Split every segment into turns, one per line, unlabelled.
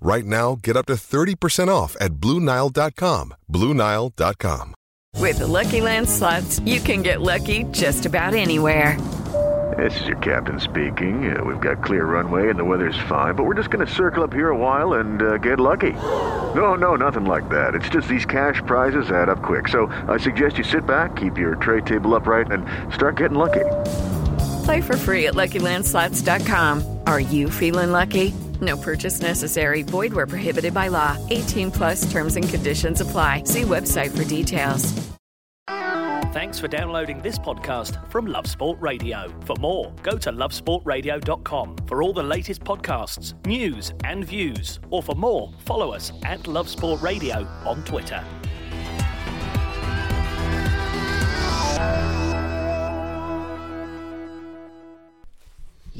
Right now, get up to 30% off at BlueNile.com. BlueNile.com.
With the Lucky Land slots, you can get lucky just about anywhere.
This is your captain speaking. Uh, we've got clear runway and the weather's fine, but we're just going to circle up here a while and uh, get lucky. No, no, nothing like that. It's just these cash prizes add up quick. So I suggest you sit back, keep your tray table upright, and start getting lucky.
Play for free at LuckyLandSlots.com. Are you feeling lucky? No purchase necessary. Void where prohibited by law. 18 plus terms and conditions apply. See website for details.
Thanks for downloading this podcast from Love Sport Radio. For more, go to lovesportradio.com for all the latest podcasts, news, and views. Or for more, follow us at Love Sport Radio on Twitter.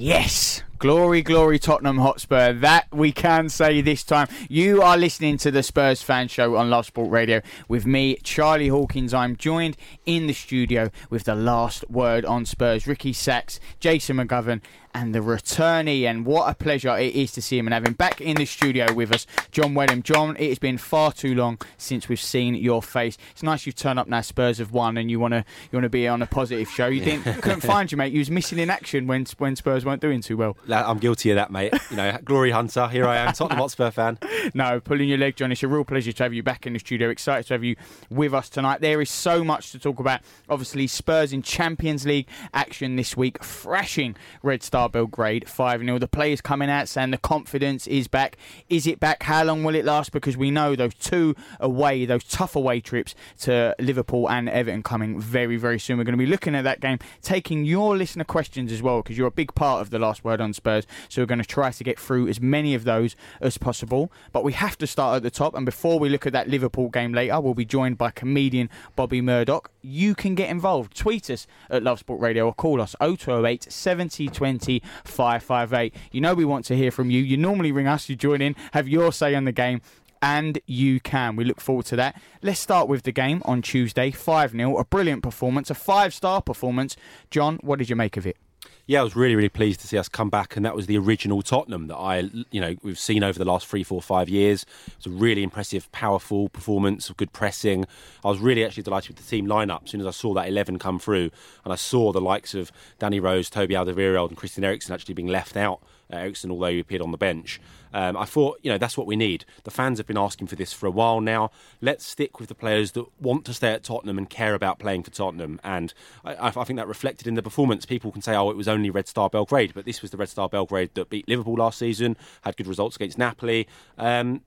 Yes. Glory, glory, Tottenham Hotspur. That we can say this time. You are listening to the Spurs Fan Show on Love Sport Radio with me, Charlie Hawkins. I'm joined in the studio with the last word on Spurs, Ricky Sacks, Jason McGovern, and the returnee. And what a pleasure it is to see him and have him back in the studio with us, John Wenham. John, it has been far too long since we've seen your face. It's nice you've turned up now. Spurs have won, and you want to you want to be on a positive show. You didn't couldn't find you, mate. You was missing in action when when Spurs weren't doing too well.
I'm guilty of that, mate. You know, glory hunter. Here I am, Tottenham Hotspur fan.
No, pulling your leg, John. It's a real pleasure to have you back in the studio. Excited to have you with us tonight. There is so much to talk about. Obviously, Spurs in Champions League action this week, thrashing Red Star Belgrade 5 0. The players coming out saying the confidence is back. Is it back? How long will it last? Because we know those two away, those tough away trips to Liverpool and Everton coming very, very soon. We're going to be looking at that game, taking your listener questions as well, because you're a big part of the last word on Spurs. So we're going to try to get through as many of those as possible. But we have to start at the top. And before we look at that Liverpool game later, we'll be joined by comedian Bobby Murdoch. You can get involved. Tweet us at Love Sport Radio or call us 0208 70 20 558. You know we want to hear from you. You normally ring us, you join in, have your say on the game and you can. We look forward to that. Let's start with the game on Tuesday 5 0. A brilliant performance, a five star performance. John, what did you make of it?
Yeah, I was really, really pleased to see us come back, and that was the original Tottenham that I, you know, we've seen over the last three, four, five years. It was a really impressive, powerful performance of good pressing. I was really actually delighted with the team lineup. As soon as I saw that eleven come through, and I saw the likes of Danny Rose, Toby Alderweireld, and Christian Eriksen actually being left out. Uh, Eriksen, although he appeared on the bench, um, I thought, you know, that's what we need. The fans have been asking for this for a while now. Let's stick with the players that want to stay at Tottenham and care about playing for Tottenham. And I, I think that reflected in the performance. People can say, oh, it was only Red Star Belgrade, but this was the Red Star Belgrade that beat Liverpool last season, had good results against Napoli. Um,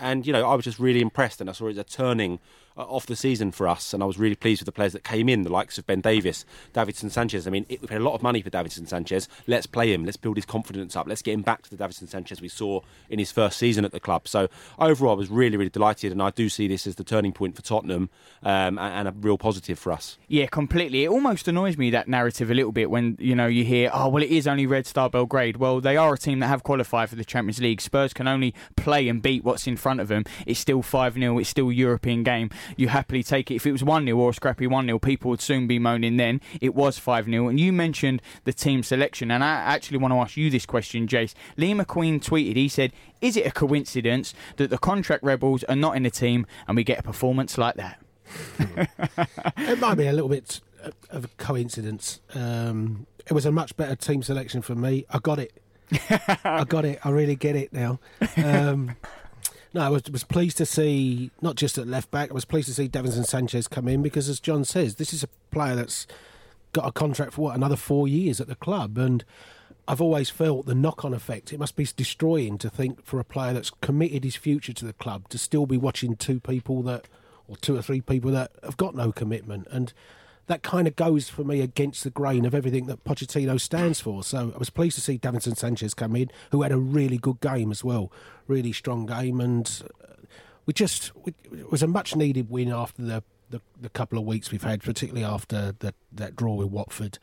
and, you know, I was just really impressed and I saw it as a turning off the season for us, and I was really pleased with the players that came in, the likes of Ben Davies, Davinson Sanchez. I mean, it, we paid a lot of money for Davinson Sanchez. Let's play him. Let's build his confidence up. Let's get him back to the Davinson Sanchez we saw in his first season at the club. So overall, I was really, really delighted, and I do see this as the turning point for Tottenham um, and, and, a real positive for us.
Yeah, completely. It almost annoys me that narrative a little bit when you know you hear, oh well, it is only Red Star Belgrade. Well, they are a team that have qualified for the Champions League. Spurs can only play and beat what's in front of them. It's still five 0 It's still European game. You happily take it. If it was 1 0 or a scrappy 1 0, people would soon be moaning then. It was 5 0. And you mentioned the team selection, and I actually want to ask you this question, Jace. Lee McQueen tweeted, he said, Is it a coincidence that the contract rebels are not in the team and we get a performance like that?
it might be a little bit of a coincidence. Um, it was a much better team selection for me. I got it. I got it. I really get it now. Um, no, I was, was pleased to see not just at left back. I was pleased to see Davinson Sanchez come in because, as John says, this is a player that's got a contract for what another four years at the club, and I've always felt the knock-on effect. It must be destroying to think for a player that's committed his future to the club to still be watching two people that, or two or three people that have got no commitment, and that kind of goes for me against the grain of everything that Pochettino stands for. So I was pleased to see Davinson Sanchez come in, who had a really good game as well, really strong game, and uh, we just we, it was a much needed win after the, the, the couple of weeks we've had, particularly after the, that draw with Watford.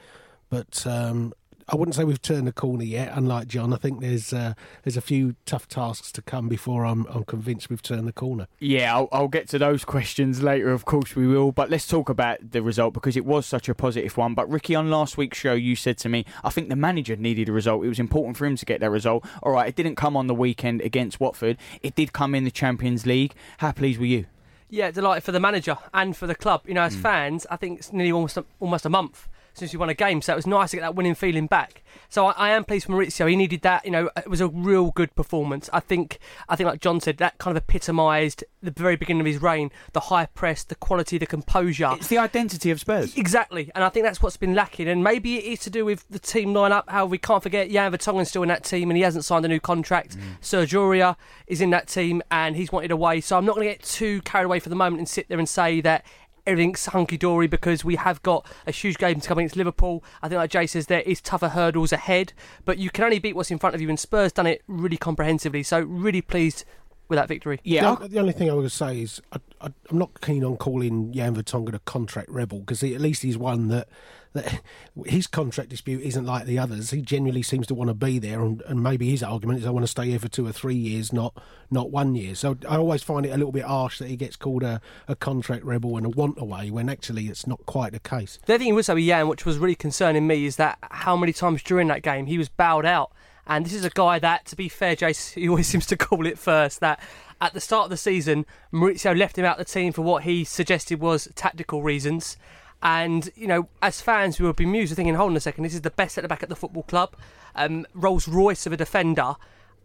But um, I wouldn't say we've turned the corner yet. Unlike John, I think there's uh, there's a few tough tasks to come before I'm I'm convinced we've turned the corner.
Yeah, I'll, I'll get to those questions later. Of course, we will. But let's talk about the result because it was such a positive one. But Ricky, on last week's show, you said to me, I think the manager needed a result. It was important for him to get that result. All right, it didn't come on the weekend against Watford. It did come in the Champions League. How pleased were you?
Yeah, delighted for the manager and for the club. You know, as mm. fans, I think it's nearly almost a, almost a month since we won a game. So it was nice to get that winning feeling back. So I, I, am pleased for Mauricio. He needed that. You know, it was a real good performance. I think, I think, like John said, that kind of epitomised the very beginning of his reign. The high press, the quality, the composure.
It's the identity of Spurs.
Exactly, and I think that's what's been lacking. And maybe it is to do with the team lineup. How we can't forget Jan Vertonghen's still in that team, and he hasn't signed a new contract. Mm. Serge Aurier is in that team, and he's wanted away. So I'm not going to get too carried away for the moment and sit there and say that everything's hunky dory because we have got a huge game to come against Liverpool. I think, like Jay says, there is tougher hurdles ahead, but you can only beat what's in front of you, and Spurs done it really comprehensively. So, really pleased with that victory.
Yeah, the, the only thing I would say is I, am not keen on calling Jan Vertonghen a contract rebel because at least he's one that that his contract dispute isn't like the others. He genuinely seems to want to be there, and, and maybe his argument is I want to stay here for two or three years, not not one year. So I always find it a little bit harsh that he gets called a, a contract rebel and a want away when actually it's not quite the case.
The other thing he would say with Jan, which was really concerning me, is that how many times during that game he was bowed out. And this is a guy that, to be fair, Jace, he always seems to call it first. That at the start of the season, Mauricio left him out of the team for what he suggested was tactical reasons. And, you know, as fans, we would be amused thinking, hold on a second, this is the best centre back at the football club, um, Rolls Royce of a defender.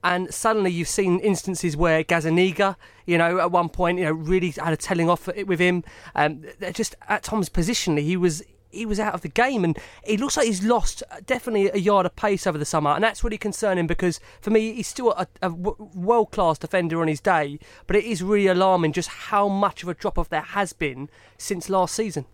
And suddenly you've seen instances where Gazzaniga, you know, at one point, you know, really had a telling off with him. Um, just at Tom's positionally, he was he was out of the game, and it looks like he's lost uh, definitely a yard of pace over the summer, and that's really concerning because for me he's still a, a world class defender on his day, but it is really alarming just how much of a drop off there has been since last season.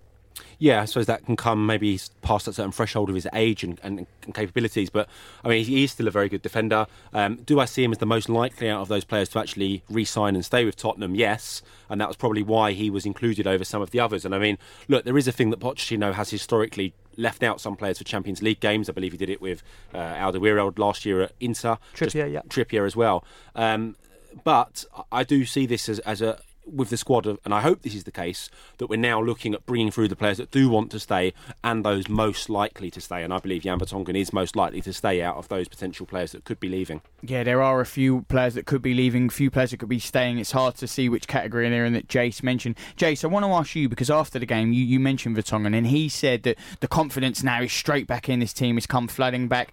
Yeah, I suppose that can come maybe he's past that certain threshold of his age and, and, and capabilities. But I mean, he is still a very good defender. Um, do I see him as the most likely out of those players to actually re-sign and stay with Tottenham? Yes, and that was probably why he was included over some of the others. And I mean, look, there is a thing that Pochettino has historically left out some players for Champions League games. I believe he did it with uh, Alderweireld last year at Inter.
Trippier, yeah.
Trippier as well. Um, but I do see this as, as a with the squad, of, and I hope this is the case, that we're now looking at bringing through the players that do want to stay and those most likely to stay. And I believe Jan Vertonghen is most likely to stay out of those potential players that could be leaving.
Yeah, there are a few players that could be leaving, few players that could be staying. It's hard to see which category they're in that Jace mentioned. Jace, I want to ask you because after the game, you, you mentioned Vertonghen, and he said that the confidence now is straight back in this team, is come flooding back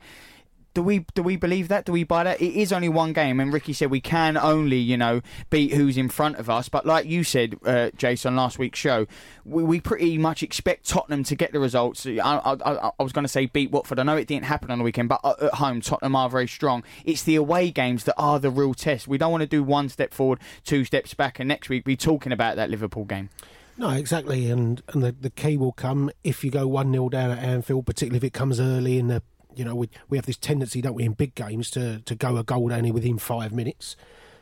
do we do we believe that? Do we buy that? It is only one game, and Ricky said we can only you know beat who's in front of us. But like you said, uh, Jason, last week's show, we, we pretty much expect Tottenham to get the results. I, I, I was going to say beat Watford. I know it didn't happen on the weekend, but at home Tottenham are very strong. It's the away games that are the real test. We don't want to do one step forward, two steps back, and next week be talking about that Liverpool game.
No, exactly, and and the, the key will come if you go one 0 down at Anfield, particularly if it comes early in the you know, we we have this tendency, don't we, in big games to, to go a goal down within five minutes.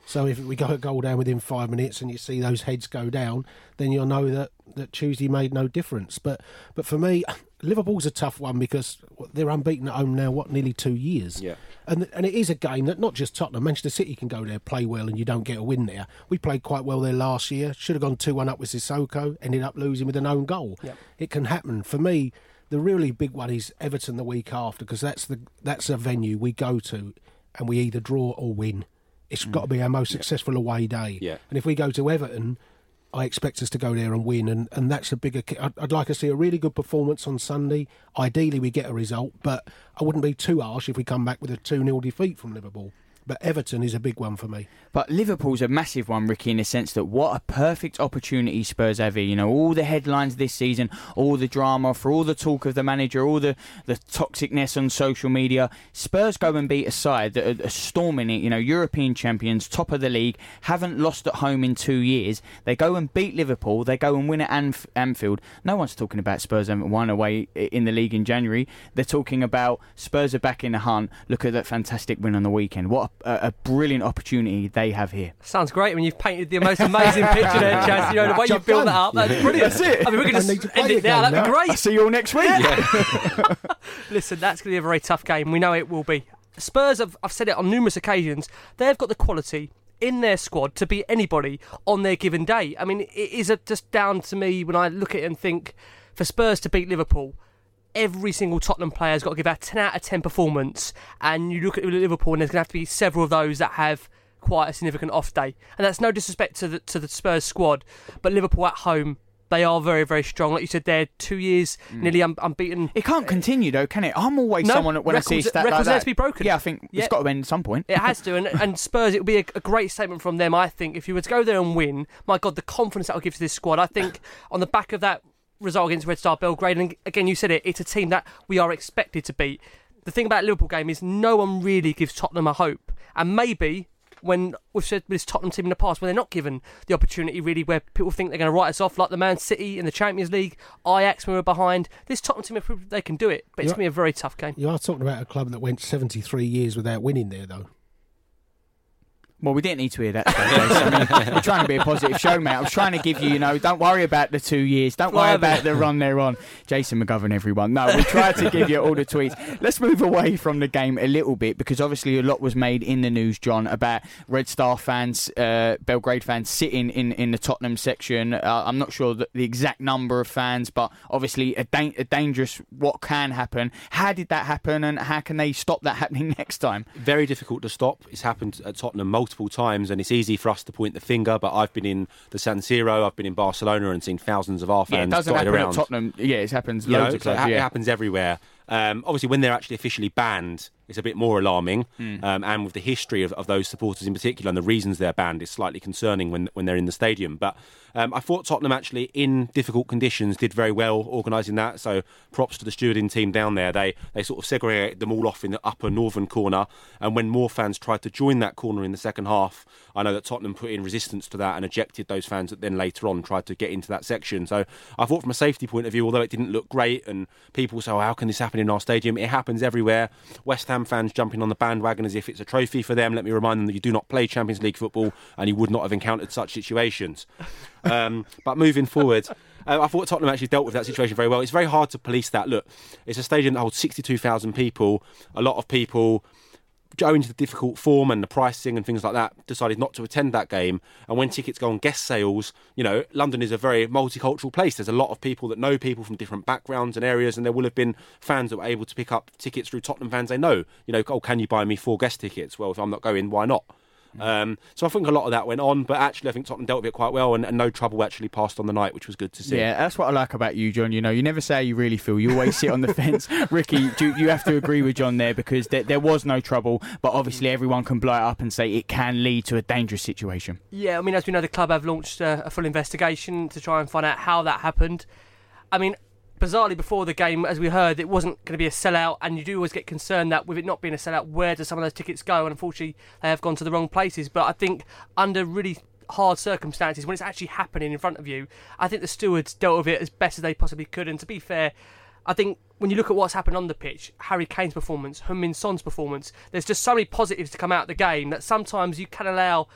So if we go a goal down within five minutes and you see those heads go down, then you'll know that, that Tuesday made no difference. But but for me, Liverpool's a tough one because they're unbeaten at home now. What nearly two years?
Yeah.
And and it is a game that not just Tottenham, Manchester City can go there, play well, and you don't get a win there. We played quite well there last year. Should have gone two one up with Sissoko, ended up losing with an own goal.
Yep.
It can happen. For me, the really big one is Everton the week after because that's the that's a venue we go to and we either draw or win. It's mm. got to be our most successful away day.
Yeah.
And if we go to Everton, I expect us to go there and win, and, and that's a bigger. I'd, I'd like to see a really good performance on Sunday. Ideally, we get a result, but I wouldn't be too harsh if we come back with a 2 0 defeat from Liverpool. But Everton is a big one for me.
But Liverpool's a massive one, Ricky, in the sense that what a perfect opportunity Spurs have here. You know, all the headlines this season, all the drama, for all the talk of the manager, all the, the toxicness on social media. Spurs go and beat a side that are, storming it, you know, European champions, top of the league, haven't lost at home in two years. They go and beat Liverpool, they go and win at Anf- Anfield. No one's talking about Spurs haven't won away in the league in January. They're talking about Spurs are back in the hunt. Look at that fantastic win on the weekend. What a, a brilliant opportunity they have here.
Sounds great when you've painted the most amazing picture there, Chaz. You know, the way you
Job
built
done.
that up, that's brilliant.
That's it.
I mean, we're going
to
to end it now. That'd be
now.
I'll
great.
see you all next week.
Listen, that's going to be a very tough game. We know it will be. Spurs, have, I've said it on numerous occasions, they've got the quality in their squad to beat anybody on their given day. I mean, it is a, just down to me when I look at it and think for Spurs to beat Liverpool, every single Tottenham player has got to give a 10 out of 10 performance. And you look at Liverpool, and there's going to have to be several of those that have quite a significant off day. And that's no disrespect to the, to the Spurs squad, but Liverpool at home. They are very, very strong. Like you said, they're two years mm. nearly un- unbeaten.
It can't continue though, can it? I'm always
No,
someone that when I see a
records-
like that,
to be broken.
Yeah, I think
Yeah.
it's got to end at some point.
It has to, and, and Spurs, it would be a, a great statement from them. I think if you were to go there and win, my God, the confidence that will give to this squad. I think on the back of that result against Red Star Belgrade, and again, you said it, it's a team that we are expected to beat. The thing about Liverpool game is no one really gives Tottenham a hope, and maybe. When we've said with this Tottenham team in the past, when they're not given the opportunity, really, where people think they're going to write us off, like the Man City in the Champions League, Ajax when we were behind. This Tottenham team have they can do it, but it's going to be a very tough game.
You are talking about a club that went 73 years without winning there, though.
Well, we didn't need to hear that. Today, Jason. I mean, we're trying to be a positive show, mate. I was trying to give you, you know, don't worry about the two years. Don't worry about the run they're on. Jason McGovern, everyone. No, we tried to give you all the tweets. Let's move away from the game a little bit because obviously a lot was made in the news, John, about Red Star fans, uh, Belgrade fans sitting in, in the Tottenham section. Uh, I'm not sure the, the exact number of fans, but obviously a, da- a dangerous what can happen. How did that happen and how can they stop that happening next time?
very difficult to stop. It's happened at Tottenham multiple times, and it's easy for us to point the finger. But I've been in the San Siro, I've been in Barcelona, and seen thousands of our fans.
Yeah, it doesn't happen
around.
at Tottenham. Yeah, it happens
You know,
loads of
so it,
clubs.
ha- it happens everywhere. Um, obviously, when they're actually officially banned, it's a bit more alarming.
Hmm.
Um, and with the history of, of those supporters in particular and the reasons they're banned, it's slightly concerning when, when they're in the stadium. But um, I thought Tottenham actually, in difficult conditions, did very well organising that. So props to the stewarding team down there. They they sort of segregated them all off in the upper northern corner. And when more fans tried to join that corner in the second half, I know that Tottenham put in resistance to that and ejected those fans that then later on tried to get into that section. So I thought from a safety point of view, although it didn't look great, and people say, oh, how can this happen in our stadium? It happens everywhere. West Ham fans jumping on the bandwagon as if it's a trophy for them. Let me remind them that you do not play Champions League football and you would not have encountered such situations. Um, but moving forward, uh, I thought Tottenham actually dealt with that situation very well. It's very hard to police that. Look, it's a stadium that holds 62,000 people. A lot of people owing to the difficult form and the pricing and things like that, decided not to attend that game. And when tickets go on guest sales, you know, London is a very multicultural place. There's a lot of people that know people from different backgrounds and areas, and there will have been fans that were able to pick up tickets through Tottenham fans they know. You know, oh, can you buy me four guest tickets? Well, if I'm not going, why not? Um, so I think a lot of that went on, but actually I think Tottenham dealt with it quite well, and, and no trouble actually passed on the night, which was good to see.
Yeah, that's what I like about you, John. You know, you never say how you really feel. You always sit on the fence. Ricky, do, you have to agree with John there because there, there was no trouble, but obviously everyone can blow it up and say it can lead to a dangerous situation.
Yeah, I mean, as we know, the club have launched uh, a full investigation to try and find out how that happened. I mean, bizarrely, before the game, as we heard, it wasn't going to be a sellout, and you do always get concerned that with it not being a sellout, where do some of those tickets go? And unfortunately, they have gone to the wrong places. But I think under really hard circumstances, when it's actually happening in front of you, I think the stewards dealt with it as best as they possibly could. And to be fair, I think when you look at what's happened on the pitch, Harry Kane's performance, Heung-Min Son's performance, there's just so many positives to come out of the game that sometimes you can allow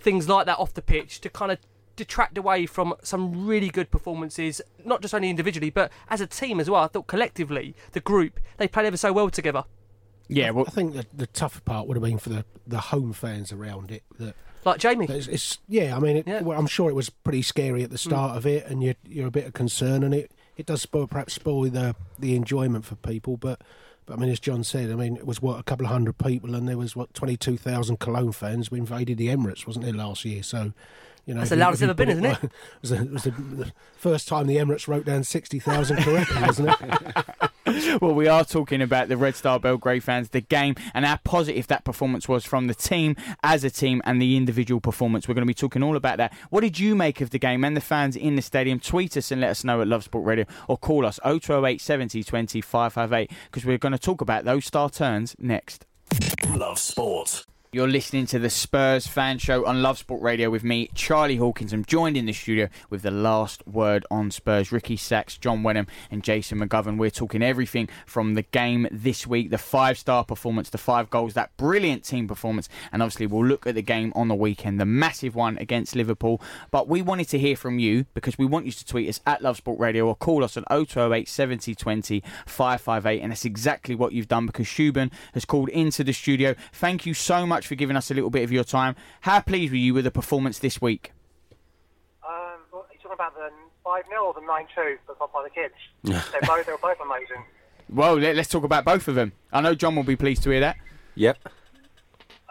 things like that off the pitch to kind of detract away from some really good performances, not just only individually, but as a team as well. I thought collectively, the group, they played ever so well together.
Yeah, well,
I think that the tougher part would have been for the, the home fans around it. That,
Like Jamie.
that it's, it's yeah. I mean, it,
Yeah.
well, I'm sure it was pretty scary at the hmm. start of it, and you're you're a bit of concern, and it it does spoil, perhaps spoil the the enjoyment for people. But but I mean, as John said, I mean, it was what a couple of hundred people, and there was what twenty two thousand Cologne fans who invaded the Emirates, wasn't there last year? So. You know,
That's the loudest ever been, isn't it?
it was, the, it was the, the first time the Emirates wrote down 60,000 correctly, wasn't it?
well, we are talking about the Red Star Belgrade fans, the game, and how positive that performance was from the team as a team and the individual performance. We're going to be talking all about that. What did you make of the game and the fans in the stadium? Tweet us and let us know at Love Sport Radio or call us 0208 70 20 558 because we're going to talk about those star turns next.
Love Sport.
You're listening to the Spurs fan show on Love Sport Radio with me, Charlie Hawkins. I'm joined in the studio with the last word on Spurs, Ricky Sacks, John Wenham, and Jason McGovern. We're talking everything from the game this week, the five star performance, the five goals, that brilliant team performance, and obviously we'll look at the game on the weekend, the massive one against Liverpool. But we wanted to hear from you because we want you to tweet us at Love Sport Radio or call us on 0208 70 20 558, and that's exactly what you've done because Shuban has called into the studio. Thank you so much for giving us a little bit of your time. How pleased were you with the performance this week?
Um, well, you talking about the 5 0 or the 9 2 got by the kids? they're both, they were both amazing.
Well, let, us talk about both of them. I know John will be pleased to hear that.
Yep.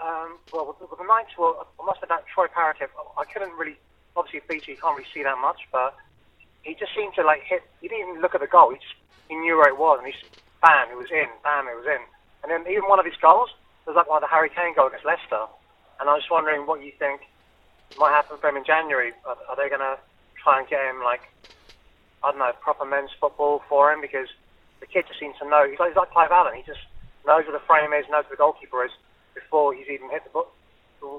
Um, well, with, with the 9 2, well, I must admit, Troy Parrott, I couldn't really, obviously, BT, you can't really see that much, but he just seemed to like hit, he didn't even look at the goal, he just he knew where it was, and he just, bam, it was in, bam, it was in. And then even one of his goals, was like of the Harry Kane goal against Leicester. And I was wondering what you think might happen for him in January. Are, are they going to try and get him, like, I don't know, proper men's football for him? Because the kid just seems to know. He's like, he's like Clive Allen. He just knows where the frame is, knows where the goalkeeper is before he's even hit the ball.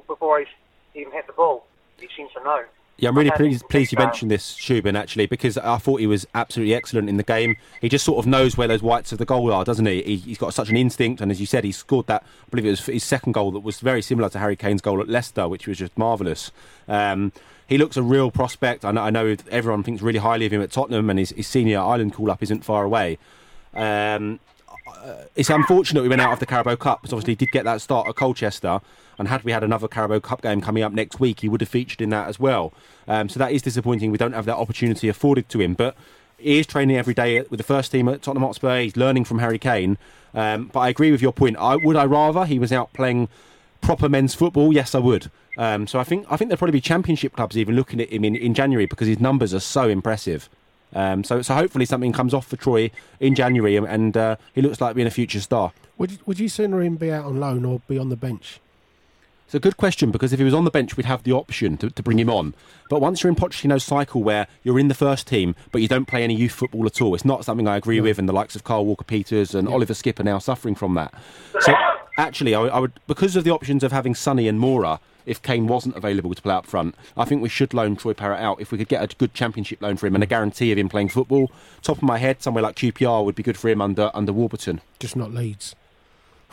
Before he's even hit the ball, he seems to know.
Yeah, I'm really pleased, pleased you mentioned this, Shubin, actually, because I thought he was absolutely excellent in the game. He just sort of knows where those whites of the goal are, doesn't he? he has got such an instinct, and as you said, he scored that, I believe it was his second goal that was very similar to Harry Kane's goal at Leicester, which was just marvellous. Um, he looks a real prospect. I know, I know, everyone thinks really highly of him at Tottenham, and his, his senior Ireland call up isn't far away. Um, uh, it's unfortunate we went out of the Carabao Cup because obviously he did get that start at Colchester, and had we had another Carabao Cup game coming up next week, he would have featured in that as well. Um, so that is disappointing. We don't have that opportunity afforded to him, but he is training every day with the first team at Tottenham Hotspur. He's learning from Harry Kane. Um, but I agree with your point. I, would I rather he was out playing proper men's football? Yes, I would. Um, so I think I think there'll probably be Championship clubs even looking at him in, in January because his numbers are so impressive. Um, so, so hopefully something comes off for Troy in January, and, and uh, he looks like being a future star.
Would you, would you sooner him be out on loan or be on the bench?
It's a good question because if he was on the bench, we'd have the option to, to bring him on. But once you're in Pochettino's cycle where you're in the first team, but you don't play any youth football at all, it's not something I agree with. And the likes of Kyle Walker Peters and yeah. Oliver Skipp are now suffering from that. So actually, I, I, would because of the options of having Sonny and Moura. If Kane wasn't available to play up front, I think we should loan Troy Parrott out if we could get a good championship loan for him and a guarantee of him playing football. Top of my head, somewhere like QPR would be good for him under under Warburton.
Just not Leeds.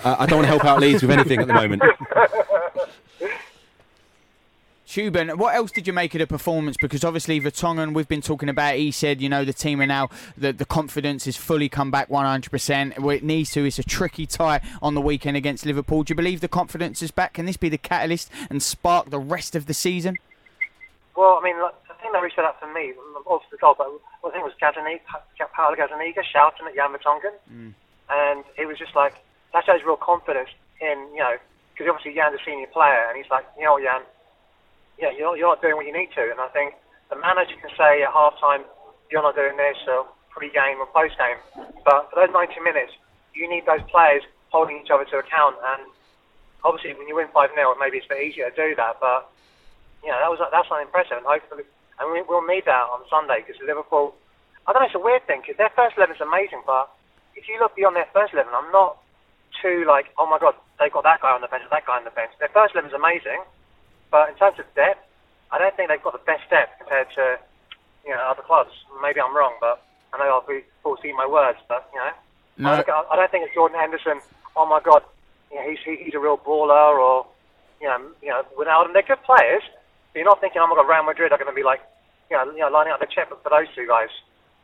Uh, I don't want to help out Leeds with anything at the moment.
Shuben, what else did you make of the performance? Because obviously Vertonghen, we've been talking about. He said, you know, the team are now the the confidence has fully come back 100%. Where it needs to. It's a tricky tie on the weekend against Liverpool. Do you believe the confidence is back? Can this be the catalyst and spark the rest of the season?
Well, I mean, the thing that stood out for me, also the goal, but I think it was Gazzaniga, Paolo shouting at Jan Vertonghen, mm. and it was just like that shows real confidence in you know because obviously Jan's a senior player, and he's like, you know, Jan yeah, you're, you're not doing what you need to. And I think the manager can say at half time, you're not doing this, or pre-game or post-game. But for those 90 minutes, you need those players holding each other to account. And obviously, when you win 5 0, maybe it's a bit easier to do that. But, know, that was that's not impressive. And hopefully, and we, we'll need that on Sunday because Liverpool, I don't know, it's a weird thing because their first 11 is amazing. But if you look beyond their first 11, I'm not too like, oh my God, they've got that guy on the bench, that guy on the bench. Their first 11 is amazing. But in terms of depth, I don't think they've got the best depth compared to you know other clubs. Maybe I'm wrong, but I know I'll be foreseeing my words. But you know, no. I, I don't think it's Jordan Henderson. Oh my God, you know, he's he's a real baller, or you know, you know, without them, they're good players. But you're not thinking, oh my God, Real Madrid are going to be like, you know, you know, lining up the check for those two guys.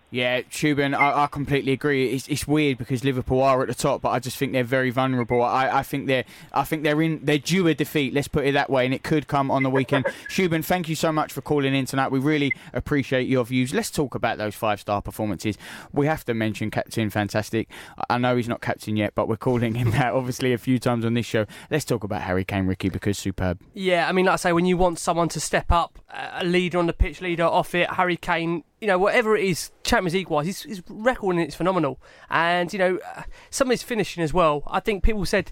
Yeah, Cuban, I, I, completely agree. It's, it's weird because Liverpool are at the top, but I just think they're very vulnerable. I, I think they're I think they're in they're due a defeat. Let's put it that way, and it could come on the weekend. Cuban, thank you so much for calling in tonight. We really appreciate your views. Let's talk about those five star performances. We have to mention Captain Fantastic. I know he's not captain yet, but we're calling him that obviously a few times on this show. Let's talk about Harry Kane, Ricky, because superb.
Yeah, I mean, like I say, when you want someone to step up, a leader on the pitch, leader off it, Harry Kane you know, whatever it is, Champions League wise, his, his record in it's phenomenal. And, you know, uh, some of his finishing as well. I think people said,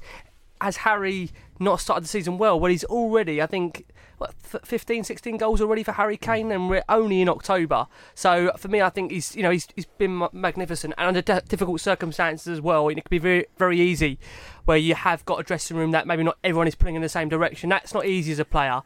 has Harry not started the season well? Well, he's already, I think, what, f- 15, 16 goals already for Harry Kane, and we're only in October. So for me, I think he's, you know, he's, he's been magnificent and under de- difficult circumstances as well. And it could be very, very easy where you have got a dressing room that maybe not everyone is pulling in the same direction. That's not easy as a player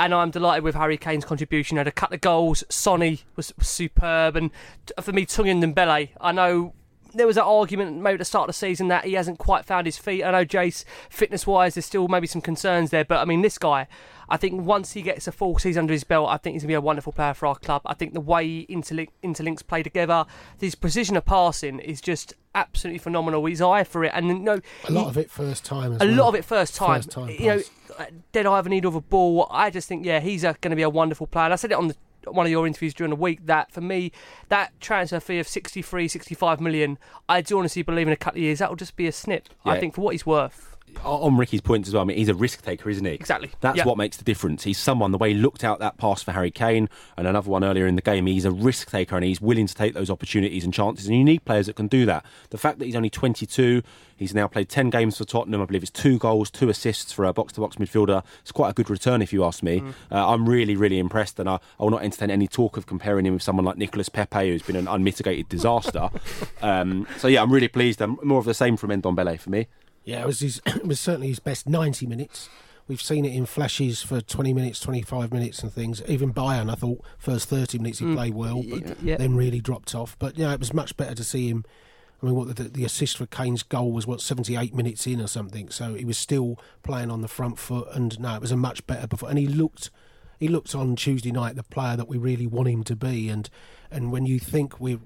and I'm delighted with Harry Kane's contribution. He had a couple of goals. Sonny was, superb, and for me, Tanguy Ndombele. I know there was an argument maybe at the start of the season that he hasn't quite found his feet. I know Jace, fitness wise, there's still maybe some concerns there, but I mean, this guy, I think once he gets a full season under his belt, I think he's going to be a wonderful player for our club. I think the way he interlink, interlinks play together, his precision of passing is just absolutely phenomenal. His eye for it, and you know,
A lot
he-
of it first time. As
a
well.
lot of it first time.
First time
you know,
pass.
Uh, dead eye of a needle of a ball. I just think, yeah, he's going to be a wonderful player. And I said it on the, one of your interviews during the week that for me, that transfer fee of 63, 65 million, I do honestly believe in a couple of years that will just be a snip. I think for what he's worth.
On Ricky's points as well, I mean, he's a risk taker, isn't he?
Exactly.
That's
Yeah.
what makes the difference. He's someone, the way he looked out that pass for Harry Kane and another one earlier in the game, he's a risk taker and he's willing to take those opportunities and chances. And you need players that can do that. The fact that he's only 22, he's now played 10 games for Tottenham, I believe it's two goals, two assists for a box to box midfielder. It's quite a good return, if you ask me. Uh, I'm really, really impressed, and I, I will not entertain any talk of comparing him with someone like Nicolas Pepe, who's been an unmitigated disaster. um, so, yeah, I'm really pleased. and more of the same from Ndombele for me.
Yeah, it was his, it was certainly his best 90 minutes. We've seen it in flashes for 20 minutes, 25 minutes, and things. Even Bayern, I thought first 30 minutes he mm. played well, but
yeah.
then really dropped off. But yeah, it was much better to see him. I mean, what the, the assist for Kane's goal was what 78 minutes in or something. So he was still playing on the front foot, and no, it was a much better performance. And he looked, he looked on Tuesday night the player that we really want him to be. And and when you think we,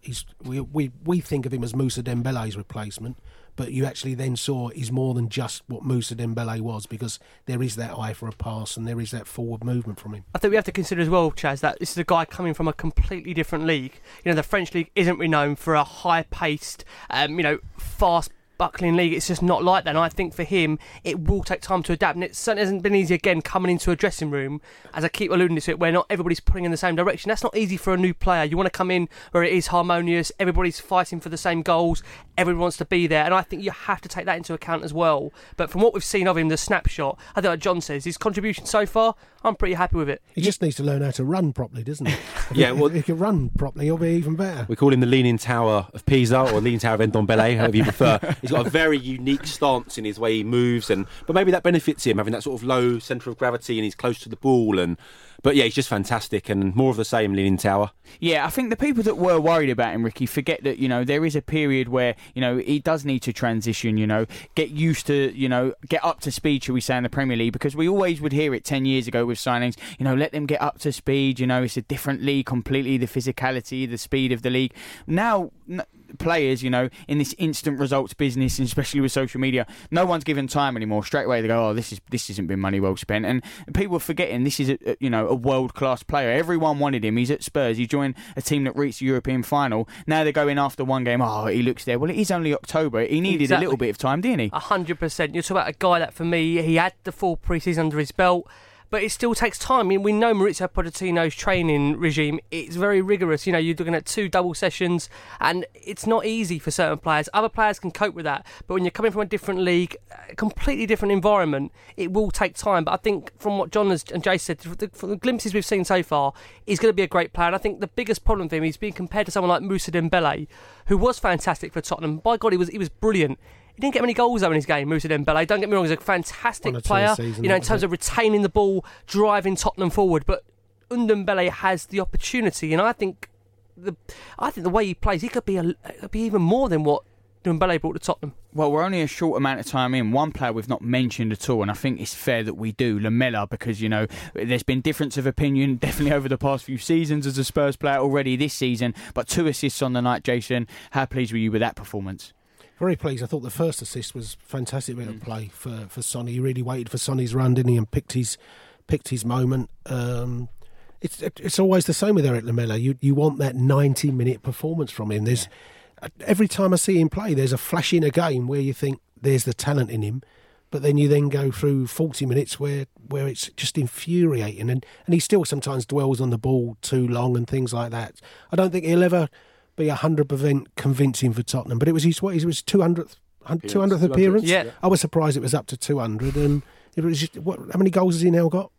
he's we we we think of him as Mousa Dembele's replacement, but you actually then saw he's more than just what Mousa Dembele was because there is that eye for a pass and there is that forward movement from him.
I think we have to consider as well, Chaz, that this is a guy coming from a completely different league. You know, the French league isn't renowned for a high-paced, um, you know, fast. Buckling league, it's just not like that. And I think for him, it will take time to adapt. And it certainly hasn't been easy again coming into a dressing room, as I keep alluding to it, where not everybody's pulling in the same direction. That's not easy for a new player. You want to come in where it is harmonious, everybody's fighting for the same goals, everyone wants to be there. And I think you have to take that into account as well. But from what we've seen of him, the snapshot, I think like John says, his contribution so far, I'm pretty happy with it.
He just needs to learn how to run properly, doesn't he?
Yeah, well-
if he can run properly, he'll be even better.
We call him the Leaning Tower of Pisa or Leaning Tower of Ndombele, however you prefer. He's got a very unique stance in his way he moves, and but maybe that benefits him having that sort of low centre of gravity, and he's close to the ball. And but yeah, he's just fantastic, and more of the same, Leaning Tower.
Yeah, I think the people that were worried about him, Ricky, forget that you know there is a period where you know he does need to transition. You know, get used to you know get up to speed, shall we say, in the Premier League? Because we always would hear it ten years ago with signings. You know, let them get up to speed. You know, it's a different league completely. The physicality, the speed of the league. Now. N- Players, you know, in this instant results business, and especially with social media, no one's given time anymore. Straight away, they go, "Oh, this is this hasn't been money well spent," and people are forgetting this is a, a- you know a world class player. Everyone wanted him. He's at Spurs. He joined a team that reached the European final. Now they're going after one game. Oh, he looks there. Well, it is only October. He needed
Exactly.
a little bit of time, didn't he?
A hundred percent. You're talking about a guy that, for me, he had the full pre-season under his belt, but it still takes time. I mean, we know Mauricio Pochettino's training regime; it's very rigorous. You know, you're looking at two double sessions, and it's not easy for certain players. Other players can cope with that, but when you're coming from a different league, a completely different environment, it will take time. But I think, from what John and Jay said, the, from the glimpses we've seen so far, he's going to be a great player. And I think the biggest problem for him is being compared to someone like Mousa Dembele, who was fantastic for Tottenham. By God, he was he was brilliant. He didn't get many goals though in his game, Mousa Dembele. Don't get me wrong, he's a fantastic
One or two a
player.
season,
you know, in terms
it.
of retaining the ball, driving Tottenham forward. But Ndombele has the opportunity, and I think the I think the way he plays, he could be a, could be even more than what Dembele brought to Tottenham.
Well, we're only a short amount of time in. One player we've not mentioned at all, and I think it's fair that we do, Lamela, because you know there's been difference of opinion definitely over the past few seasons as a Spurs player already this season. But two assists on the night, Jason. How pleased were you with that performance?
Very pleased. I thought the first assist was fantastic bit of
Mm.
play for for Sonny. He really waited for Sonny's run, didn't he, and picked his picked his moment. Um, it's it's always the same with Erik Lamela. You you want that ninety minute performance from him. There's every time I see him play, there's a flash in a game where you think there's the talent in him, but then you then go through 40 minutes where, where it's just infuriating. And, and he still sometimes dwells on the ball too long and things like that. I don't think he'll ever be 100% convincing for Tottenham, but it was his, what, it was 200th, 200th appearance.
Yeah.
I was surprised it was up to 200. And it was just, what, how many goals has he now got?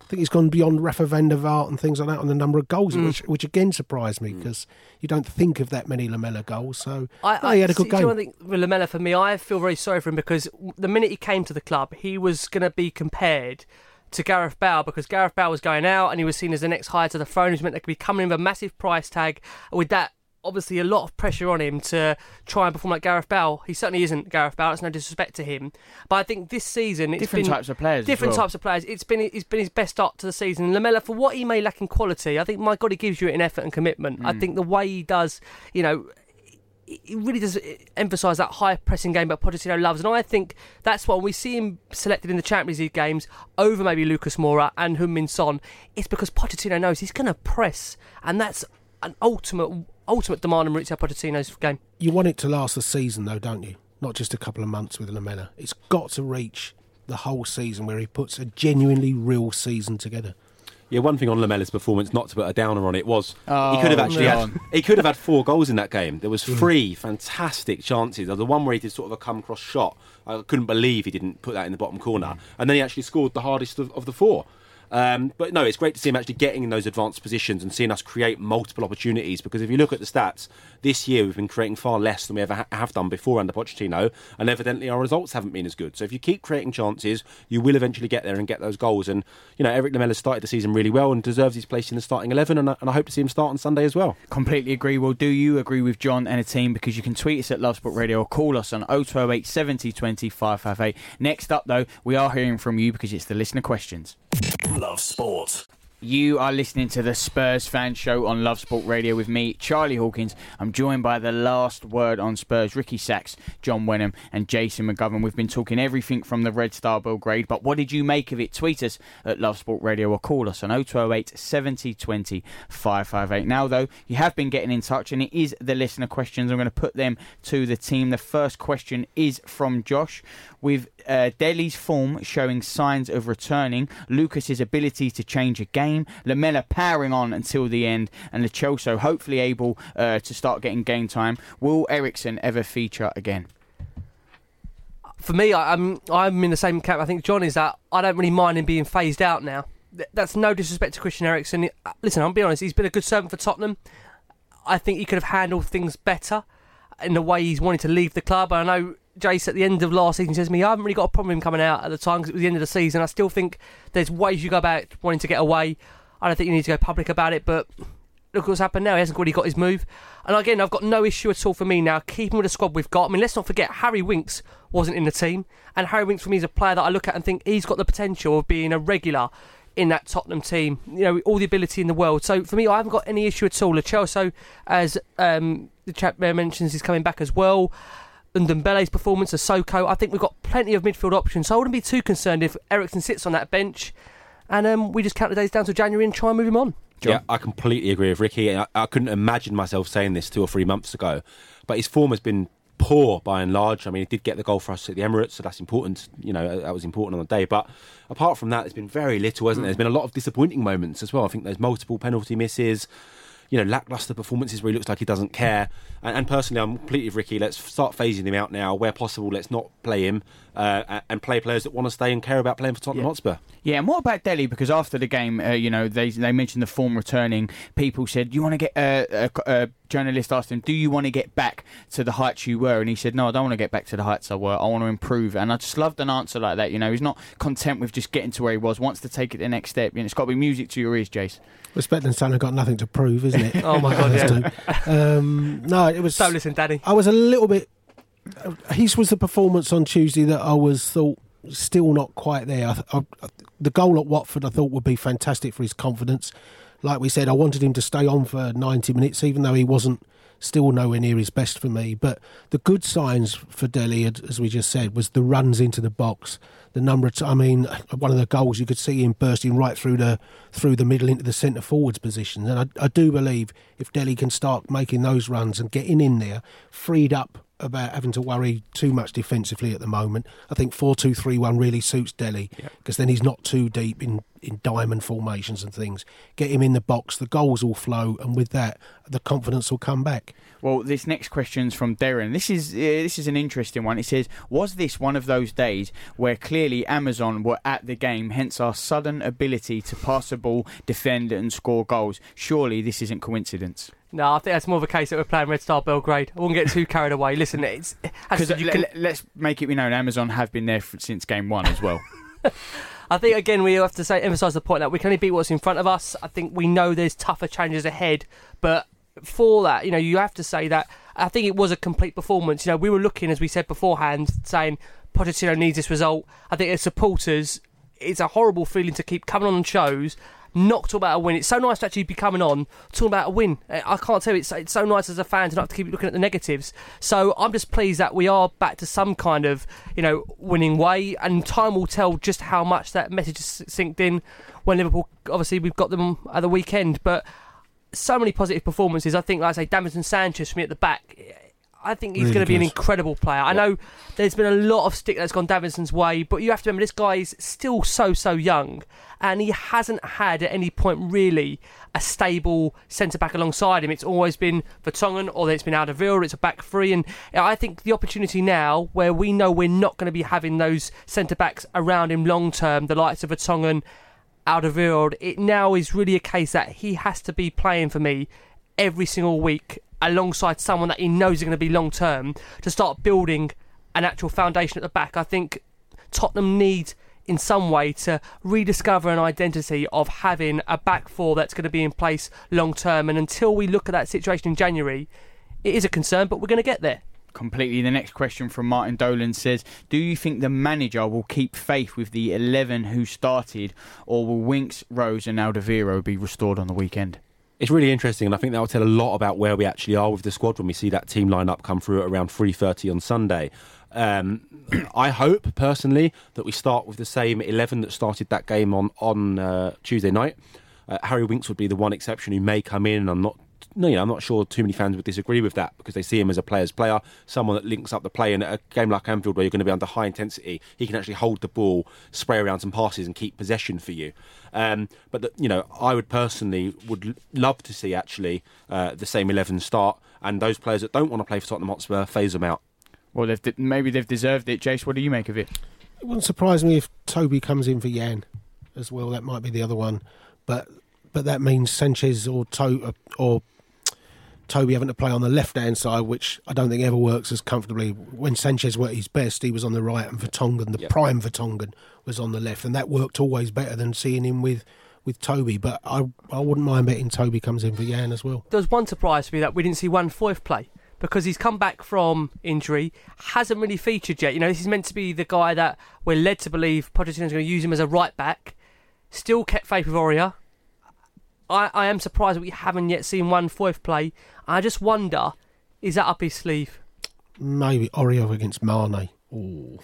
I think he's gone beyond Rafa van der Vaart and things like that on the number of goals,
Mm.
which, which again surprised me because you don't think of that many Lamela goals. So
I,
no, he had a good
see, do you know
game.
what I think with Lamela for me, I feel very sorry for him because the minute he came to the club, he was going to be compared to Gareth Bale because Gareth Bale was going out and he was seen as the next hire to the throne. Was meant to be coming in with a massive price tag. With that, obviously, a lot of pressure on him to try and perform like Gareth Bale. He certainly isn't Gareth Bale. That's no disrespect to him, but I think this season it's
Different
been
types of players
Different
well.
types of players. It's been it's been his best start to the season. Lamela, for what he may lack in quality, I think my God, he gives you it in effort and commitment.
Mm.
I think the way he does, you know it really does uh, emphasise that high pressing game that Pochettino loves, and I think that's why we see him selected in the Champions League games over maybe Lucas Moura and Heung-Min Son. It's because Pochettino knows he's going to press, and that's an ultimate ultimate demand on Mauricio Pochettino's game.
You want it to last the season, though, don't you? Not just a couple of months with Lamela. It's got to reach the whole season where he puts a genuinely real season together.
Yeah, one thing on Lamela's performance, not to put a downer on it, was
Oh,
he could have oh,
actually
had he could have had four goals in that game. There was three fantastic chances. There was the one where he did sort of a come cross shot. I couldn't believe he didn't put that in the bottom corner, mm. and then he actually scored the hardest of, of the four. Um, but no, it's great to see him actually getting in those advanced positions and seeing us create multiple opportunities. Because if you look at the stats this year, we've been creating far less than we ever ha- have done before under Pochettino, and evidently our results haven't been as good. So if you keep creating chances, you will eventually get there and get those goals. And you know, Erik Lamela started the season really well and deserves his place in the starting eleven. And I, and I hope to see him start on Sunday as well.
Completely agree. Well, do you agree with John and the team? Because you can tweet us at Love Sport Radio or call us on 0208 70 20 558. Next up, though, we are hearing from you because it's the listener questions.
Love Sport.
You are listening to the Spurs Fan Show on Love Sport Radio with me, Charlie Hawkins. I'm joined by the last word on Spurs, Ricky Sacks, John Wenham, and Jason McGovern. We've been talking everything from the Red Star Belgrade, but what did you make of it? Tweet us at Love Sport Radio or call us on 0208 70 20 558. Now, though, you have been getting in touch, and it is the listener questions. I'm going to put them to the team. The first question is from Josh. With uh, Dele's form showing signs of returning, Lucas's ability to change a game, Lamela powering on until the end, and Lo Celso hopefully able uh, to start getting game time, will Eriksen ever feature again?
For me, I, I'm I'm in the same camp. I think John is that I don't really mind him being phased out now. That's no disrespect to Christian Eriksen. Uh, Listen, I'll be honest. He's been a good servant for Tottenham. I think he could have handled things better in the way he's wanted to leave the club. I know Jace at the end of last season says to me, I haven't really got a problem with him coming out at the time because it was the end of the season. I still think there's ways you go about wanting to get away. I don't think you need to go public about it, but look what's happened now. He hasn't really got his move. And again, I've got no issue at all for me now keeping with the squad we've got. I mean, let's not forget Harry Winks wasn't in the team, and Harry Winks for me is a player that I look at and think he's got the potential of being a regular in that Tottenham team. You know, all the ability in the world. So for me, I haven't got any issue at all. Celso, as um, the chap there mentions, is coming back as well. And Dembele's performance, at Soko. I think we've got plenty of midfield options. So I wouldn't be too concerned if Eriksen sits on that bench, and um, we just count the days down to January and try and move him on.
Yeah, I completely agree with Ricky. I, I couldn't imagine myself saying this two or three months ago, but his form has been poor by and large. I mean, he did get the goal for us at the Emirates, so that's important. You know, that was important on the day. But apart from that, there's been very little, hasn't there? There's been a lot of disappointing moments as well. I think there's multiple penalty misses. You know, lackluster performances where he looks like he doesn't care. And, and personally, I'm completely with Ricky. Let's start phasing him out now. Where possible, let's not play him uh, and play players that want to stay and care about playing for Tottenham Hotspur.
Yeah, and what about Dele? Because after the game, uh, you know, they they mentioned the form returning. People said, Do "You want to get?" Uh, a, a journalist asked him, "Do you want to get back to the heights you were?" And he said, "No, I don't want to get back to the heights I were. I want to improve." And I just loved an answer like that. You know, he's not content with just getting to where he was. Wants to take it the next step. And it's got to be music to your ears, Jace.
Respect and son have got nothing to prove, isn't it?
Oh my God,
Those two. Um, no, it was.
So listen, Daddy.
I was a little bit. Uh, his was the performance on Tuesday that I was thought still not quite there. I, I, the goal at Watford I thought would be fantastic for his confidence. Like we said, I wanted him to stay on for 90 minutes, even though he wasn't still nowhere near his best for me. But the good signs for Dele, as we just said, was the runs into the box. The number of, t- I mean, one of the goals you could see him bursting right through the through the middle into the centre forwards positions. And I, I do believe if Dele can start making those runs and getting in there, freed up about having to worry too much defensively at the moment. I think four two three one really suits Dele because then he's not too deep in, in diamond formations and things. Get him in the box, the goals will flow, and with that, the confidence will come back.
Well, this next question's from Darren. This is uh, this is an interesting one. It says, "Was this one of those days where clearly Amazon were at the game, hence our sudden ability to pass the ball, defend, and score goals? Surely this isn't coincidence."
No, I think that's more of a case that we're playing Red Star Belgrade. I wouldn't get too carried away. Listen, it's
Because
you can-
let's make it be known, Amazon have been there f- since game one as well.
I think again we have to say emphasise the point that we can only beat what's in front of us. I think we know there's tougher challenges ahead, but for that, you know, you have to say that I think it was a complete performance. You know, we were looking as we said beforehand, saying Pochettino needs this result. I think as supporters, it's a horrible feeling to keep coming on shows. Not talk about a win. It's so nice to actually be coming on, talking about a win. Eh, I can't tell you, it's, it's so nice as a fan to not have to keep looking at the negatives. So I'm just pleased that we are back to some kind of, you know, winning way. And time will tell just how much that message is synced in when Liverpool, obviously, we've got them at the weekend. But so many positive performances. I think, like I say, Davinson Sanchez for me at the back. I think he's
Really
going to be an incredible player. I know there's been a lot of stick that's gone Davinson's way, but you have to remember this guy is still so so young, and he hasn't had at any point really a stable centre back alongside him. It's always been Vertonghen or it's been Alderweireld. It's a back three, and I think the opportunity now where we know we're not going to be having those centre backs around him long term, the likes of Vertonghen Alderweireld, it now is really a case that he has to be playing for me every single week alongside someone that he knows is going to be long term to start building an actual foundation at the back. I think Tottenham need in some way to rediscover an identity of having a back four that's going to be in place long term and until we look at that situation in January it is a concern but we're going to get there.
Completely. The next question from Martin Dolan says, "Do you think the manager will keep faith with the eleven who started, or will Winks, Rose, and Alderweireld be restored on the weekend?"
It's really interesting, and I think that will tell a lot about where we actually are with the squad when we see that team line up come through at around three thirty on Sunday. Um, I hope personally that we start with the same eleven that started that game on on uh, Tuesday night. Uh, Harry Winks would be the one exception who may come in. and I'm not. No, you know, I'm not sure too many fans would disagree with that because they see him as a player's player, someone that links up the play. And at a game like Anfield, where you're going to be under high intensity, he can actually hold the ball, spray around some passes, and keep possession for you. Um, but the, you know, I would personally would love to see actually uh, the same eleven start, and those players that don't want to play for Tottenham Hotspur phase them out.
Well, they've de- maybe they've deserved it. Jace, what do you make of it?
It wouldn't surprise me if Toby comes in for Jan as well. That might be the other one, but but that means Sanchez or to- or Toby having to play on the left hand side, which I don't think ever works as comfortably. When Sanchez were at his best, he was on the right, and Vertonghen, the
Yep.
prime Vertonghen, was on the left, and that worked always better than seeing him with with Toby. But I I wouldn't mind betting Toby comes in for Jan as well.
There was one surprise to me that we didn't see Juan Foyth play because he's come back from injury, hasn't really featured yet. You know, this is meant to be the guy that we're led to believe Pochettino's going to use him as a right back. Still kept faith with Aurier. I, I am surprised we haven't yet seen Juan Foyth play. I just wonder, is that up his sleeve?
Maybe Aurier against Mane. Ooh.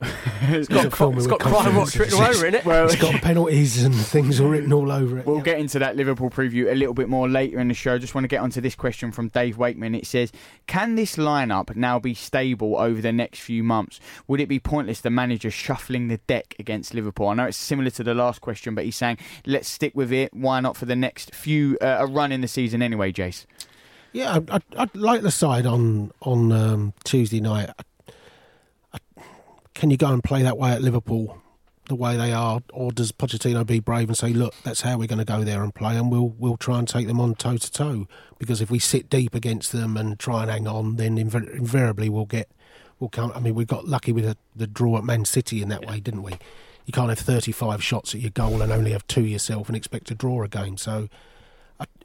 It's
got- film
it's
with
got crime
confidence.
watch written all over in it.
Well,
It's got penalties and things all written all over it.
We'll
Yeah.
get into that Liverpool preview a little bit more later in the show. Just want to get onto this question from Dave Wakeman. It says, "Can this lineup now be stable over the next few months? Would it be pointless the manager shuffling the deck against Liverpool?" I know it's similar to the last question, but he's saying, "Let's stick with it. Why not for the next few uh, a run in the season anyway?" Jace.
Yeah, I'd, I'd, I'd like the side on on um, Tuesday night. I, I, can you go and play that way at Liverpool, the way they are, or does Pochettino be brave and say, "Look, that's how we're going to go there and play, and we'll we'll try and take them on toe to toe"? Because if we sit deep against them and try and hang on, then inv- invariably we'll get we'll come. I mean, we got lucky with the, the draw at Man City in that way, didn't we? You can't have 35 shots at your goal and only have two yourself and expect to draw a game. So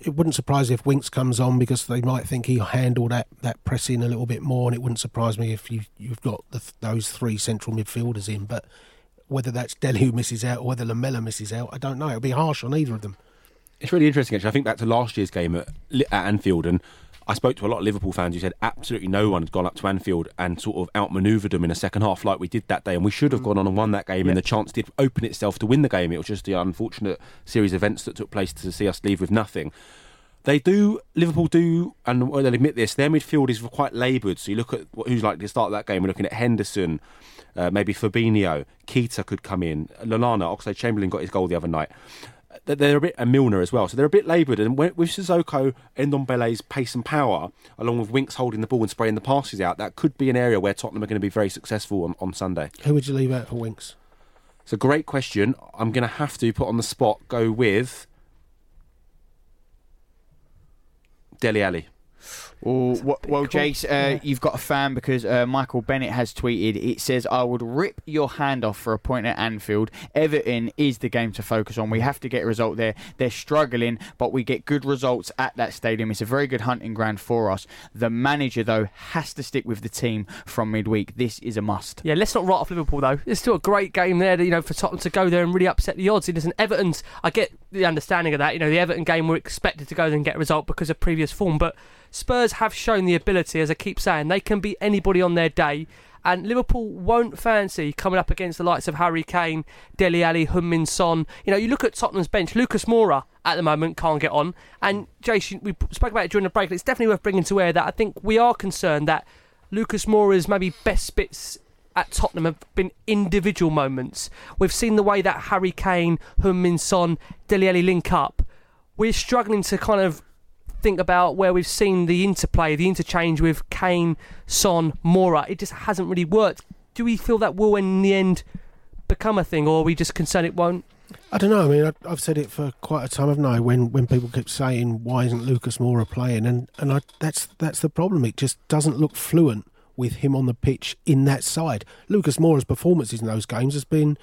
it wouldn't surprise if Winks comes on because they might think he'll handle that, that pressing a little bit more, and it wouldn't surprise me if you you've got the, those three central midfielders in. But whether that's Dele who misses out or whether Lamela misses out, I don't know. It'll be harsh on either of them.
It's really interesting, actually. I think back to last year's game at, at Anfield, and I spoke to a lot of Liverpool fans who said absolutely no one had gone up to Anfield and sort of outmaneuvered them in a second half like we did that day, and we should have gone on and won that game. And the chance did open itself to win the game. It was just the unfortunate series of events that took place to see us leave with nothing. They do. Liverpool do, and they'll admit this. Their midfield is quite laboured. So you look at who's likely to start that game. We're looking at Henderson, uh, maybe Fabinho, Keita could come in. Lallana, Oxlade Chamberlain got his goal the other night. Th- They're a bit and Milner as well, so they're a bit laboured. And when- with Sissoko and Ndombele's pace and power, along with Winks holding the ball and spraying the passes out, that could be an area where Tottenham are going to be very successful on, on Sunday.
Who would you leave out for Winks?
It's a great question. I'm going to have to put on the spot go with Dele Alli.
Well, well, Jace, uh, you've got a fan because uh, Michael Bennett has tweeted. It says, "I would rip your hand off for a point at Anfield. Everton is the game to focus on. We have to get a result there. They're struggling, but we get good results at that stadium. It's a very good hunting ground for us. The manager, though, has to stick with the team from midweek. This is a must."
Yeah, let's not write off Liverpool though. It's still a great game there, you know, for Tottenham to go there and really upset the odds. It isn't Everton's. I get the understanding of that. You know, the Everton game we're expected to go there and get a result because of previous form, but Spurs have shown the ability, as I keep saying, they can beat anybody on their day. And Liverpool won't fancy coming up against the likes of Harry Kane, Dele Alli, Heung-min Son. You know, you look at Tottenham's bench. Lucas Moura at the moment can't get on. And Jason, we spoke about it during the break. It's definitely worth bringing to air that I think we are concerned that Lucas Moura's maybe best bits at Tottenham have been individual moments. We've seen the way that Harry Kane, Heung-min Son, Dele Alli link up. We're struggling to kind of think about where we've seen the interplay, the interchange with Kane, Son, Moura. It just hasn't really worked. Do we feel that will in the end become a thing, or are we just concerned it won't?
I don't know. I mean, I've said it for quite a time, haven't I? When when people keep saying why isn't Lucas Moura playing, and and I, that's that's the problem. It just doesn't look fluent with him on the pitch in that side. Lucas Moura's performances in those games has been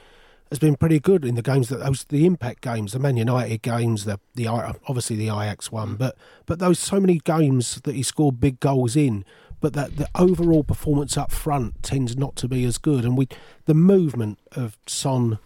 has been pretty good in the games that those the impact games, the Man United games, the the obviously the Ajax one, mm. but but those so many games that he scored big goals in. But that the overall performance up front tends not to be as good, and we the movement of Son,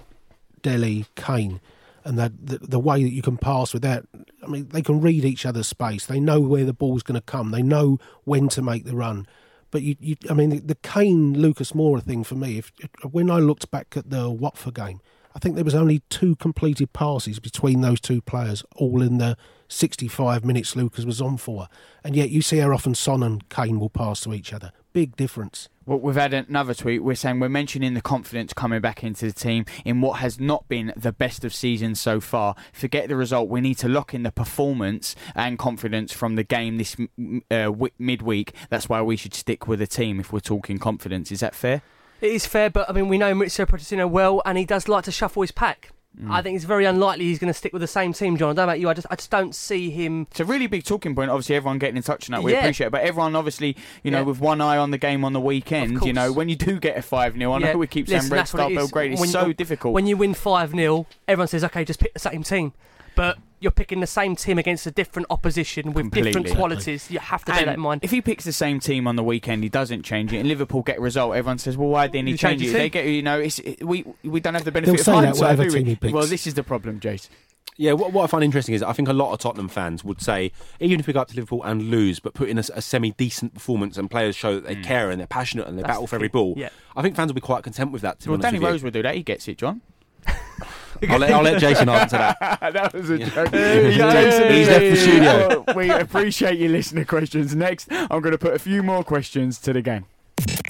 Dele, Kane, and the, the the way that you can pass without. I mean, they can read each other's space. They know where the ball's going to come. They know when to make the run. But you, you I mean, the, the Kane Lucas Moura thing for me. If when I looked back at the Watford game, I think there was only two completed passes between those two players, all in the 65 minutes Lucas was on for. And yet you see how often Son and Kane will pass to each other. Big difference.
Well, we've had another tweet. We're saying we're mentioning the confidence coming back into the team in what has not been the best of seasons so far. Forget the result. We need to lock in the performance and confidence from the game this m- uh, midweek. That's why we should stick with the team if we're talking confidence. Is that fair?
It is fair, but I mean, we know Mauricio Pochettino well, and he does like to shuffle his pack. I mm. think it's very unlikely he's going to stick with the same team, John. I don't know about you. I just, I just don't see him.
It's a really big talking point. Obviously, everyone getting in touch on that. We
Yeah.
appreciate it. But everyone, obviously, you know,
Yeah.
with one eye on the game on the weekend, you know, when you do get a 5 0, I know
Yeah,
we keep
listen,
saying Red Star
it is.
Belgrade. It's so difficult.
When you win 5 0, everyone says, okay, just pick the same team. But you're picking the same team against a different opposition with different qualities. You have to bear
And
that in mind.
If he picks the same team on the weekend, he doesn't change it, and Liverpool get a result, everyone says, "Well, why didn't he
You
change
change
it?" They get, you know, it's, it, we we don't have the
They'll
benefit of
say that
hindsight,
whatever team he picks.
Well, this is the problem, Jace.
Yeah, what, what I find interesting is I think a lot of Tottenham fans would say, even if we go up to Liverpool and lose, but put in a, a semi decent performance and players show that they mm. care and they're passionate and they
That's
battle
the
for every ball,
Yeah.
I think fans will be quite content with that. To
Well, Danny. Rose would do that. He gets it, John.
I'll let, I'll let Jason answer that.
that was a joke.
Jason, he's left the studio.
Oh, we appreciate your listener questions. Next, I'm going to put a few more questions to the game.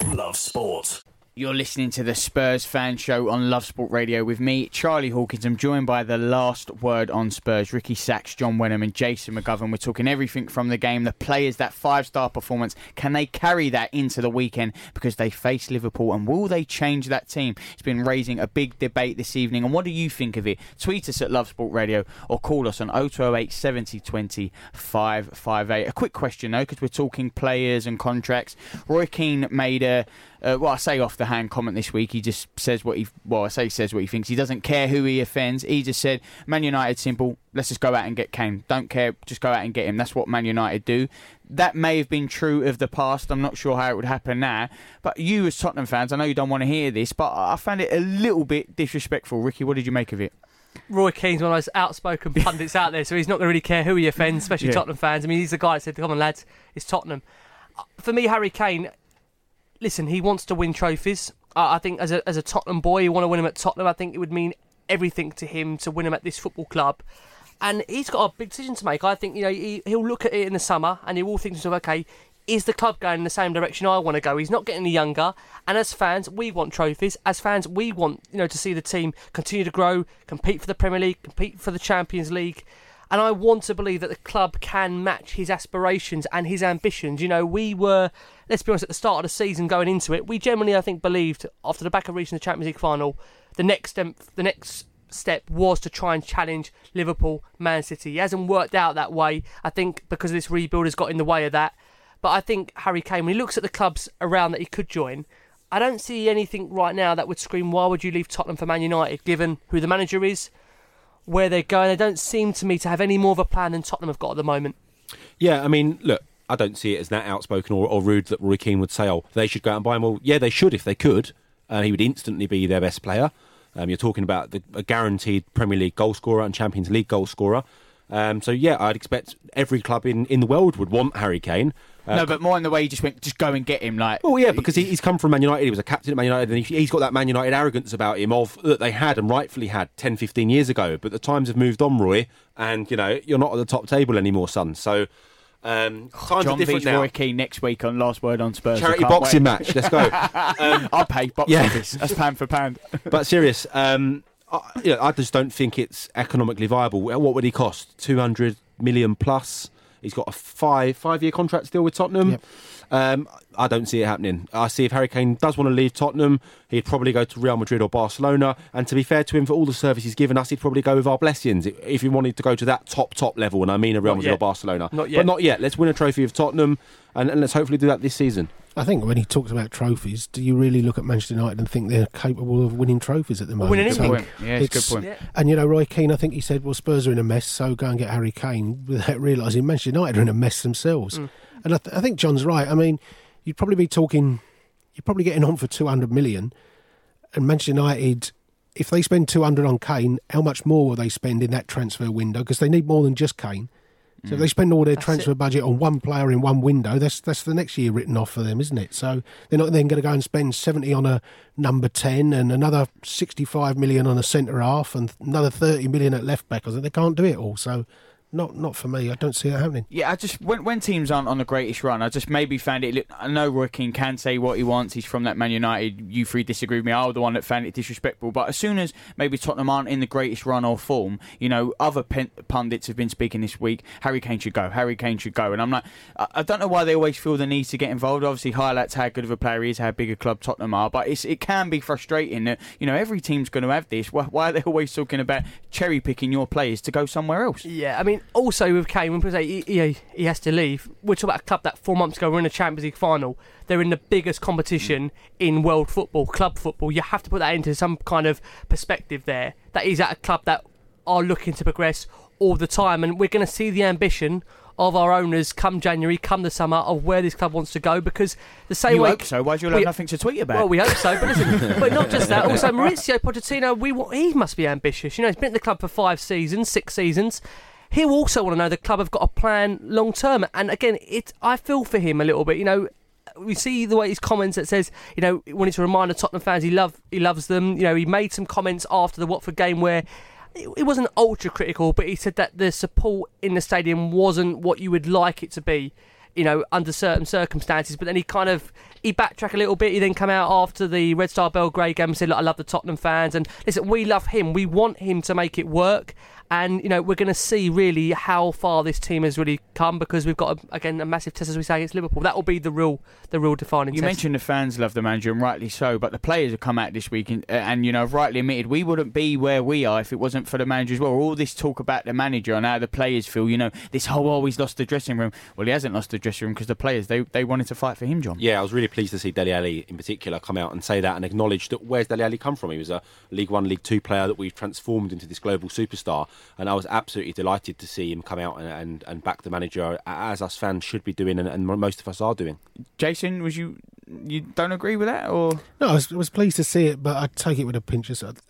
Love sport.
You're listening to the Spurs fan show on Love Sport Radio with me, Charlie Hawkins. I'm joined by the last word on Spurs, Ricky Sacks, John Wenham, and Jason McGovern. We're talking everything from the game, the players, that five star performance. Can they carry that into the weekend because they face Liverpool? And will they change that team? It's been raising a big debate this evening. And what do you think of it? Tweet us at Love Sport Radio or call us on 0208 70 20 558. A quick question though, because we're talking players and contracts. Roy Keane made a uh, well, I say off the hand comment this week. He just says what he well, I say he says what he thinks. He doesn't care who he offends. He just said, "Man United, simple. Let's just go out and get Kane. Don't care. Just go out and get him. That's what Man United do." That may have been true of the past. I'm not sure how it would happen now. But you, as Tottenham fans, I know you don't want to hear this, but I found it a little bit disrespectful. Ricky, what did you make of it?
Roy Keane's one of those outspoken pundits out there, so he's not going to really care who he offends, especially
Yeah.
Tottenham fans. I mean, he's the guy that said, "Come on, lads, it's Tottenham." Uh, For me, Harry Kane, listen, he wants to win trophies. Uh, I think as a as a Tottenham boy, you want to win them at Tottenham. I think it would mean everything to him to win them at this football club. and he's got a big decision to make. I think you know he, he'll look at it in the summer and he will think to himself, okay, is the club going in the same direction I want to go? He's not getting any younger, and as fans, we want trophies. As fans, we want you know to see the team continue to grow, compete for the Premier League, compete for the Champions League. And I want to believe that the club can match his aspirations and his ambitions. You know, we were, let's be honest, at the start of the season going into it, we generally, I think, believed after the back of reaching the Champions League final, the next step, the next step was to try and challenge Liverpool, Man City. He hasn't worked out that way. I think because this rebuild has got in the way of that. But I think Harry Kane, when he looks at the clubs around that he could join, I don't see anything right now that would scream, why would you leave Tottenham for Man United, given who the manager is, where they're going. They don't seem to me to have any more of a plan than Tottenham have got at the moment.
Yeah, I mean, look, I don't see it as that outspoken or, or rude that Roy Keane would say, oh, they should go out and buy him. Well, yeah, they should if they could. Uh, he would instantly be their best player. Um, you're talking about the, a guaranteed Premier League goal scorer and Champions League goal scorer. Um, so, yeah, I'd expect every club in, in the world would want Harry Kane. Uh,
no, but more in the way he just went, just go and get him. Like,
well, yeah, because he, he's come from Man United. He was a captain at Man United, and he, he's got that Man United arrogance about him of that they had and rightfully had 10, 15 years ago. But the times have moved on, Roy, and you know you're not at the top table anymore, son. So. Um, times
John
are different
Beach,
now.
Roy Keane next week on Last Word on Spurs.
Charity boxing
wait.
match. Let's go. Um,
I'll pay box
Yeah.
office. That's pound for pound.
but serious, um, I, you know, I just don't think it's economically viable. What would he cost? Two hundred million plus. He's got a five five year contract still with Tottenham.
Yep.
Um, I don't see it happening. I see if Harry Kane does want to leave Tottenham, he'd probably go to Real Madrid or Barcelona. And to be fair to him, for all the service he's given us, he'd probably go with our blessings if he wanted to go to that top top level. And I mean a Real
Not
Madrid
yet.
or Barcelona,
Not
but
yet.
not yet. Let's win a trophy of Tottenham, and, and let's hopefully do that this season.
I think when he talks about trophies, do you really look at Manchester United and think they're capable of winning trophies at the moment?
Winning
So
anything.
Yeah, it's a good point.
And you know, Roy Keane, I think he said, "Well, Spurs are in a mess, so go and get Harry Kane." Without realising Manchester United are in a mess themselves.
Mm.
And I, th- I think John's right. I mean, you'd probably be talking, you're probably getting on for two hundred million, and Manchester United, if they spend two hundred on Kane, how much more will they spend in that transfer window? Because they need more than just Kane. So if they spend all their
That's
transfer
it.
budget on one player in one window, that's that's the next year written off for them, isn't it? So they're not then going to go and spend seventy on a number ten and another sixty-five million on a centre half and another thirty million at left back. I think they can't do it all. So not not for me. I don't see that happening.
Yeah, I just when when teams aren't on the greatest run, I just maybe found it. I know Roy Keane can say what he wants. He's from that Man United. You three disagree with me. I was the one that found it disrespectful. But as soon as maybe Tottenham aren't in the greatest run or form, you know, other pen, pundits have been speaking this week. Harry Kane should go. Harry Kane should go. And I'm like, I, I don't know why they always feel the need to get involved. Obviously, highlights how good of a player he is, how big a club Tottenham are. But it's, it can be frustrating that you know every team's going to have this. Why, why are they always talking about cherry picking your players to go somewhere else?
Yeah, I mean, also with Kane, when people say he, he, he has to leave, we're talking about a club that four months ago were in a Champions League final. They're in the biggest competition in world football, club football. You have to put that into some kind of perspective there. That he's at a club that are looking to progress all the time, and we're going to see the ambition of our owners come January, come the summer, of where this club wants to go. Because the same
You
way,
hope so. Why do you
we-
have nothing to tweet about?
well, we hope so, but listen, but not just that. Also, Mauricio Pochettino, we he must be ambitious. You know, he's been at the club for five seasons, six seasons. He'll also want to know the club have got a plan long term. And again, it I feel for him a little bit. You know, we see the way his comments that says, you know, he wanted to remind the Tottenham fans he love he loves them. You know, he made some comments after the Watford game where it it wasn't ultra critical, but he said that the support in the stadium wasn't what you would like it to be. You know, under certain circumstances, but then he kind of he backtracked a little bit. He then come out after the Red Star Belgrade game and said, "Look, I love the Tottenham fans, and listen, we love him. We want him to make it work." And you know, we're going to see really how far this team has really come because we've got a, again a massive test as we say against Liverpool. That will be the real, the real defining.
You
test.
mentioned the fans love the manager, and rightly so. But the players have come out this week, and, uh, and you know, rightly admitted we wouldn't be where we are if it wasn't for the manager as well. All this talk about the manager and how the players feel, you know, this whole oh he's lost the dressing room. Well, he hasn't lost the dressing room because the players they they wanted to fight for him, John.
Yeah, I was really pleased to see Dele Alli in particular come out and say that and acknowledge that where's Dele Alli come from? He was a League One, League Two player that we've transformed into this global superstar, and I was absolutely delighted to see him come out and, and, and back the manager as us fans should be doing, and, and most of us are doing.
Jason, was you you don't agree with that, or
No, I was, I was pleased to see it, but I take it with a pinch of salt.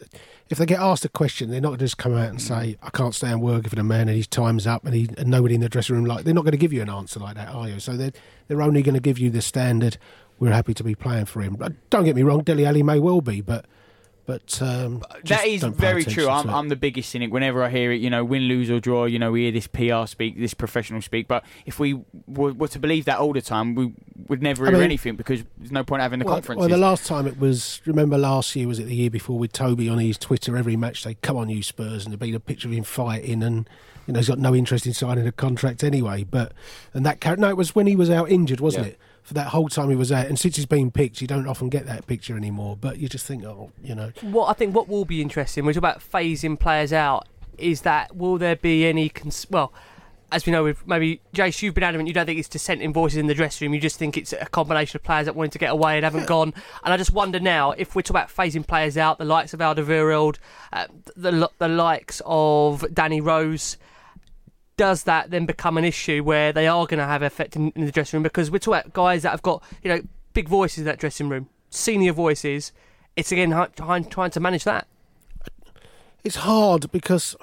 If they get asked a question, they're not going to just come out and say, "I can't stay stand working for the man and his time's up," and, he, and nobody in the dressing room like. They're not going to give you an answer like that, are you? So they're they're only going to give you the standard. We're happy to be playing for him. But don't get me wrong, Dele Alli may well be, but But um,
That is very true. I'm. I'm the biggest cynic. Whenever I hear it, you know, win, lose or draw, you know, we hear this PR speak, this professional speak. But if we were, were to believe that all the time, we would never
I
hear
mean-
anything because there's no point having the
well,
conferences.
well, the last time it was, remember last year, was it the year before with Toby on his Twitter every match day, come on you Spurs, and there'd be a picture of him fighting and, you know, he's got no interest in signing a contract anyway. But, and that, no, it was when he was out injured, wasn't
Yeah.
it? For that whole time he was there. And since he's been picked, you don't often get that picture anymore. But you just think, oh, you know.
What I think what will be interesting, we talk about phasing players out, is that will there be any cons- well, as we know, with maybe Jace, you've been adamant you don't think it's dissenting voices in the dressing room. You just think it's a combination of players that wanted to get away and haven't gone. And I just wonder now if we talk about phasing players out, the likes of Alderweireld, uh, the the likes of Danny Rose. Does that then become an issue where they are going to have effect in, in the dressing room? Because we're talking about guys that have got you know big voices in that dressing room, senior voices. It's again trying to manage that.
It's hard because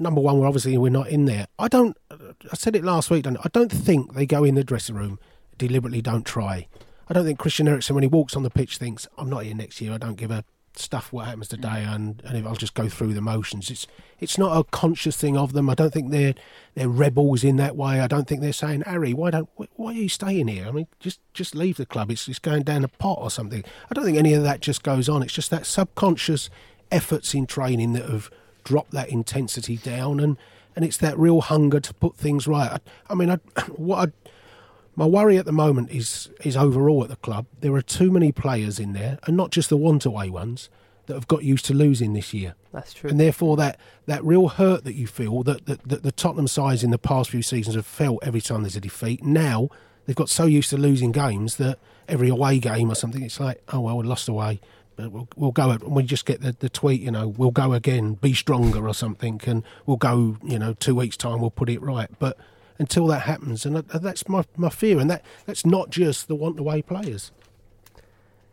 number one, we're obviously we're not in there. I don't. I said it last week. Don't I? I don't think they go in the dressing room deliberately. Don't try. I don't think Christian Eriksen, when he walks on the pitch, thinks, "I'm not here next year. I don't give a stuff what happens today, mm. and, and if I'll just go through the motions." It's it's not a conscious thing of them. I don't think they're they're rebels in that way. I don't think they're saying, "Harry, why don't why are you staying here?" I mean, just just leave the club. It's it's going down a pot or something. I don't think any of that just goes on. It's just that subconscious efforts in training that have dropped that intensity down, and, and it's that real hunger to put things right. I, I mean, I, what I, my worry at the moment is is overall at the club. There are too many players in there, and not just the want away ones that have got used to losing this year.
That's true.
And therefore, that, that real hurt that you feel that, that, that the Tottenham sides in the past few seasons have felt every time there's a defeat. Now they've got so used to losing games that every away game or something, it's like, oh well, we lost away, but we'll, we'll go. And we just get the, the tweet, you know, we'll go again, be stronger or something, and we'll go, you know, two weeks time, we'll put it right. But until that happens, and that's my my fear, and that that's not just the want away players.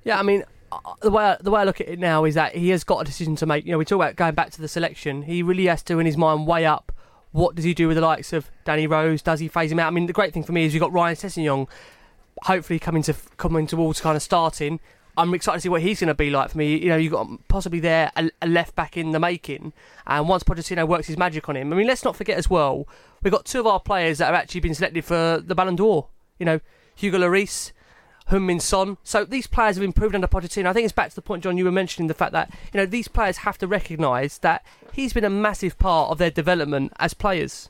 Yeah, I mean, uh, the way I, the way I look at it now is that he has got a decision to make. You know, we talk about going back to the selection. He really has to, in his mind, weigh up what does he do with the likes of Danny Rose. Does he phase him out? I mean, the great thing for me is you've got Ryan Sessegnon, hopefully coming to coming towards kind of starting. I'm excited to see what he's going to be like for me. You know, you've got possibly there a, a left back in the making, and once Pochettino works his magic on him. I mean, let's not forget as well, we've got two of our players that have actually been selected for the Ballon d'Or. You know, Hugo Lloris, Min Son. So these players have improved under Pochettino. I think it's back to the point, John, you were mentioning the fact that you know these players have to recognise that he's been a massive part of their development as players.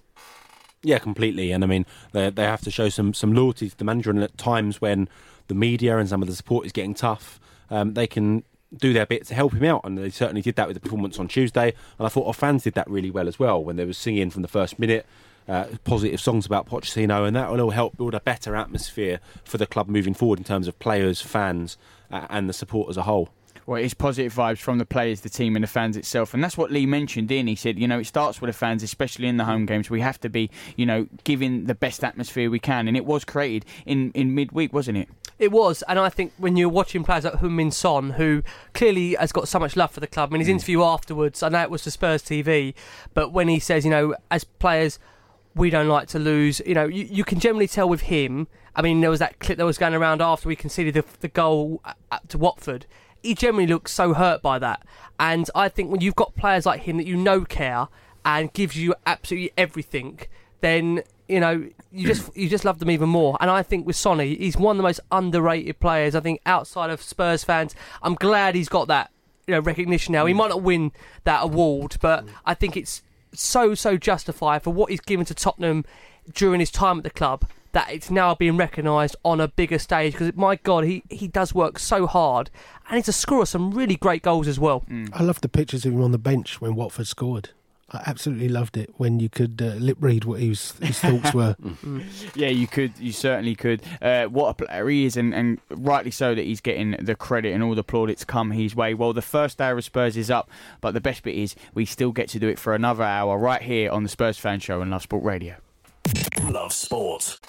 Yeah, completely. And I mean, they they have to show some some loyalty to the manager, and at times when the media and some of the support is getting tough, um, they can do their bit to help him out, and they certainly did that with the performance on Tuesday. And I thought our fans did that really well as well when they were singing from the first minute. Uh, positive songs about Pochettino, and that will help build a better atmosphere for the club moving forward in terms of players, fans, uh, and the support as a whole.
Well, it's positive vibes from the players, the team, and the fans itself, and that's what Lee mentioned. In he said, you know, it starts with the fans, especially in the home games. We have to be, you know, giving the best atmosphere we can, and it was created in in midweek, wasn't it?
It was, and I think when you're watching players like Min Son, who clearly has got so much love for the club, I mean, his hmm. interview afterwards, I know it was for Spurs TV, but when he says, you know, as players, we don't like to lose, you know, you, you can generally tell with him. I mean, there was that clip that was going around after we conceded the, the goal to Watford. He generally looks so hurt by that, and I think when you've got players like him that you know care and gives you absolutely everything, then you know you just you just love them even more. And I think with Sonny, he's one of the most underrated players. I think outside of Spurs fans, I'm glad he's got that you know recognition now. He mm. might not win that award, but I think it's so so justified for what he's given to Tottenham during his time at the club. That it's now being recognised on a bigger stage because my God, he, he does work so hard, and he's a scorer of some really great goals as well. Mm.
I loved the pictures of him on the bench when Watford scored. I absolutely loved it when you could uh, lip read what his, his thoughts were.
Yeah, you could. You certainly could. Uh, what a player he is, and, and rightly so that he's getting the credit and all the plaudits come his way. Well, the first hour of Spurs is up, but the best bit is we still get to do it for another hour right here on the Spurs Fan Show on Love Sport Radio.
Love sport.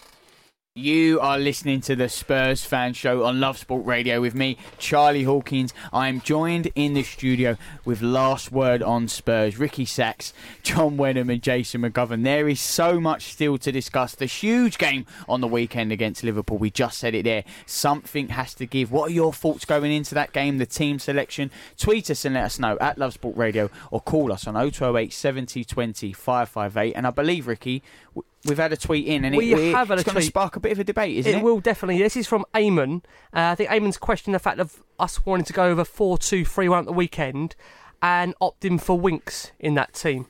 You are listening to the Spurs Fan Show on Love Sport Radio with me, Charlie Hawkins. I'm joined in the studio with Last Word on Spurs, Ricky Sacks, John Wenham, and Jason McGovern. There is so much still to discuss. The huge game on the weekend against Liverpool. We just said it there. Something has to give. What are your thoughts going into that game? The team selection? Tweet us and let us know at Love Sport Radio or call us on 0208 70 20 558. And I believe, Ricky, we've had a tweet in and
We
it, it-
have had a
it's going to spark a bit of a debate, isn't it?
it will definitely. This is from Eamon. Uh, I think Eamon's questioned the fact of us wanting to go over 4 2 3 1 at the weekend and opting for Winks in that team.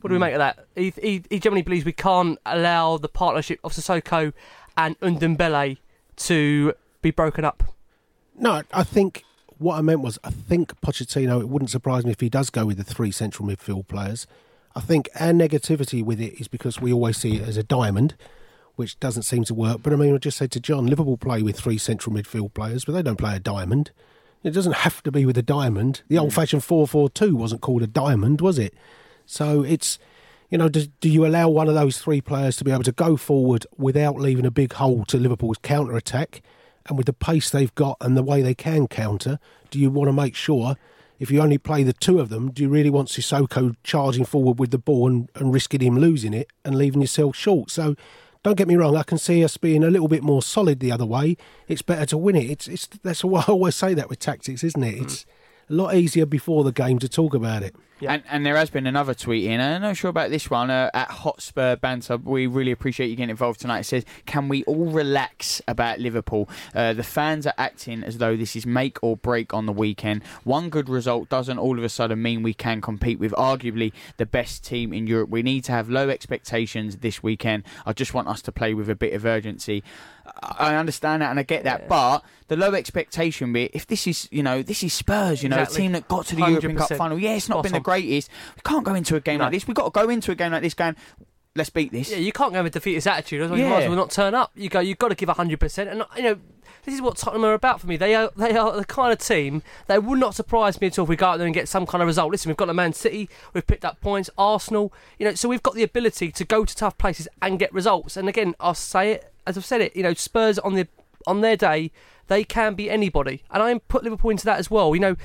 What do
Hmm.
we make of that? He, he, he generally believes we can't allow the partnership of Sissoko and Ndombele to be broken up.
No, I think what I meant was I think Pochettino. It wouldn't surprise me if he does go with the three central midfield players. I think our negativity with it is because we always see it as a diamond, which doesn't seem to work. But I mean, I just said to John, Liverpool play with three central midfield players, but they don't play a diamond. It doesn't have to be with a diamond. The hmm. old-fashioned four-four-two wasn't called a diamond, was it? So it's, you know, do, do you allow one of those three players to be able to go forward without leaving a big hole to Liverpool's counter attack? And with the pace they've got and the way they can counter, do you want to make sure if you only play the two of them, do you really want Sissoko charging forward with the ball and, and risking him losing it and leaving yourself short? So don't get me wrong, I can see us being a little bit more solid the other way. It's better to win it. It's, it's that's why I always say that with tactics, isn't it? It's a lot easier before the game to talk about it.
And, and there has been another tweet in, and I'm not sure about this one, uh, at Hotspur Banter. We really appreciate you getting involved tonight. It says, Can we all relax about Liverpool? Uh, the fans are acting as though this is make or break on the weekend. One good result doesn't all of a sudden mean we can compete with arguably the best team in Europe. We need to have low expectations this weekend. I just want us to play with a bit of urgency. I understand that and I get that, but the low expectation bit, if this is, you know, this is Spurs, you know,
Exactly.
a team that got to the European Cup final. Yeah, it's not been the greatest. We can't go into a game
No.
like this. We've got to go into a game like this going, let's beat this.
Yeah, you can't go with defeatist attitude. Otherwise, you might as well not turn up. You go. You've got to give hundred percent. And you know, this is what Tottenham are about for me. They are. They are the kind of team that would not surprise me at all if we go out there and get some kind of result. Listen, we've got a Man City. We've picked up points. Arsenal. You know, so we've got the ability to go to tough places and get results. And again, I'll say it as I've said it. You know, Spurs on the on their day, they can be anybody, and I put Liverpool into that as well. You know.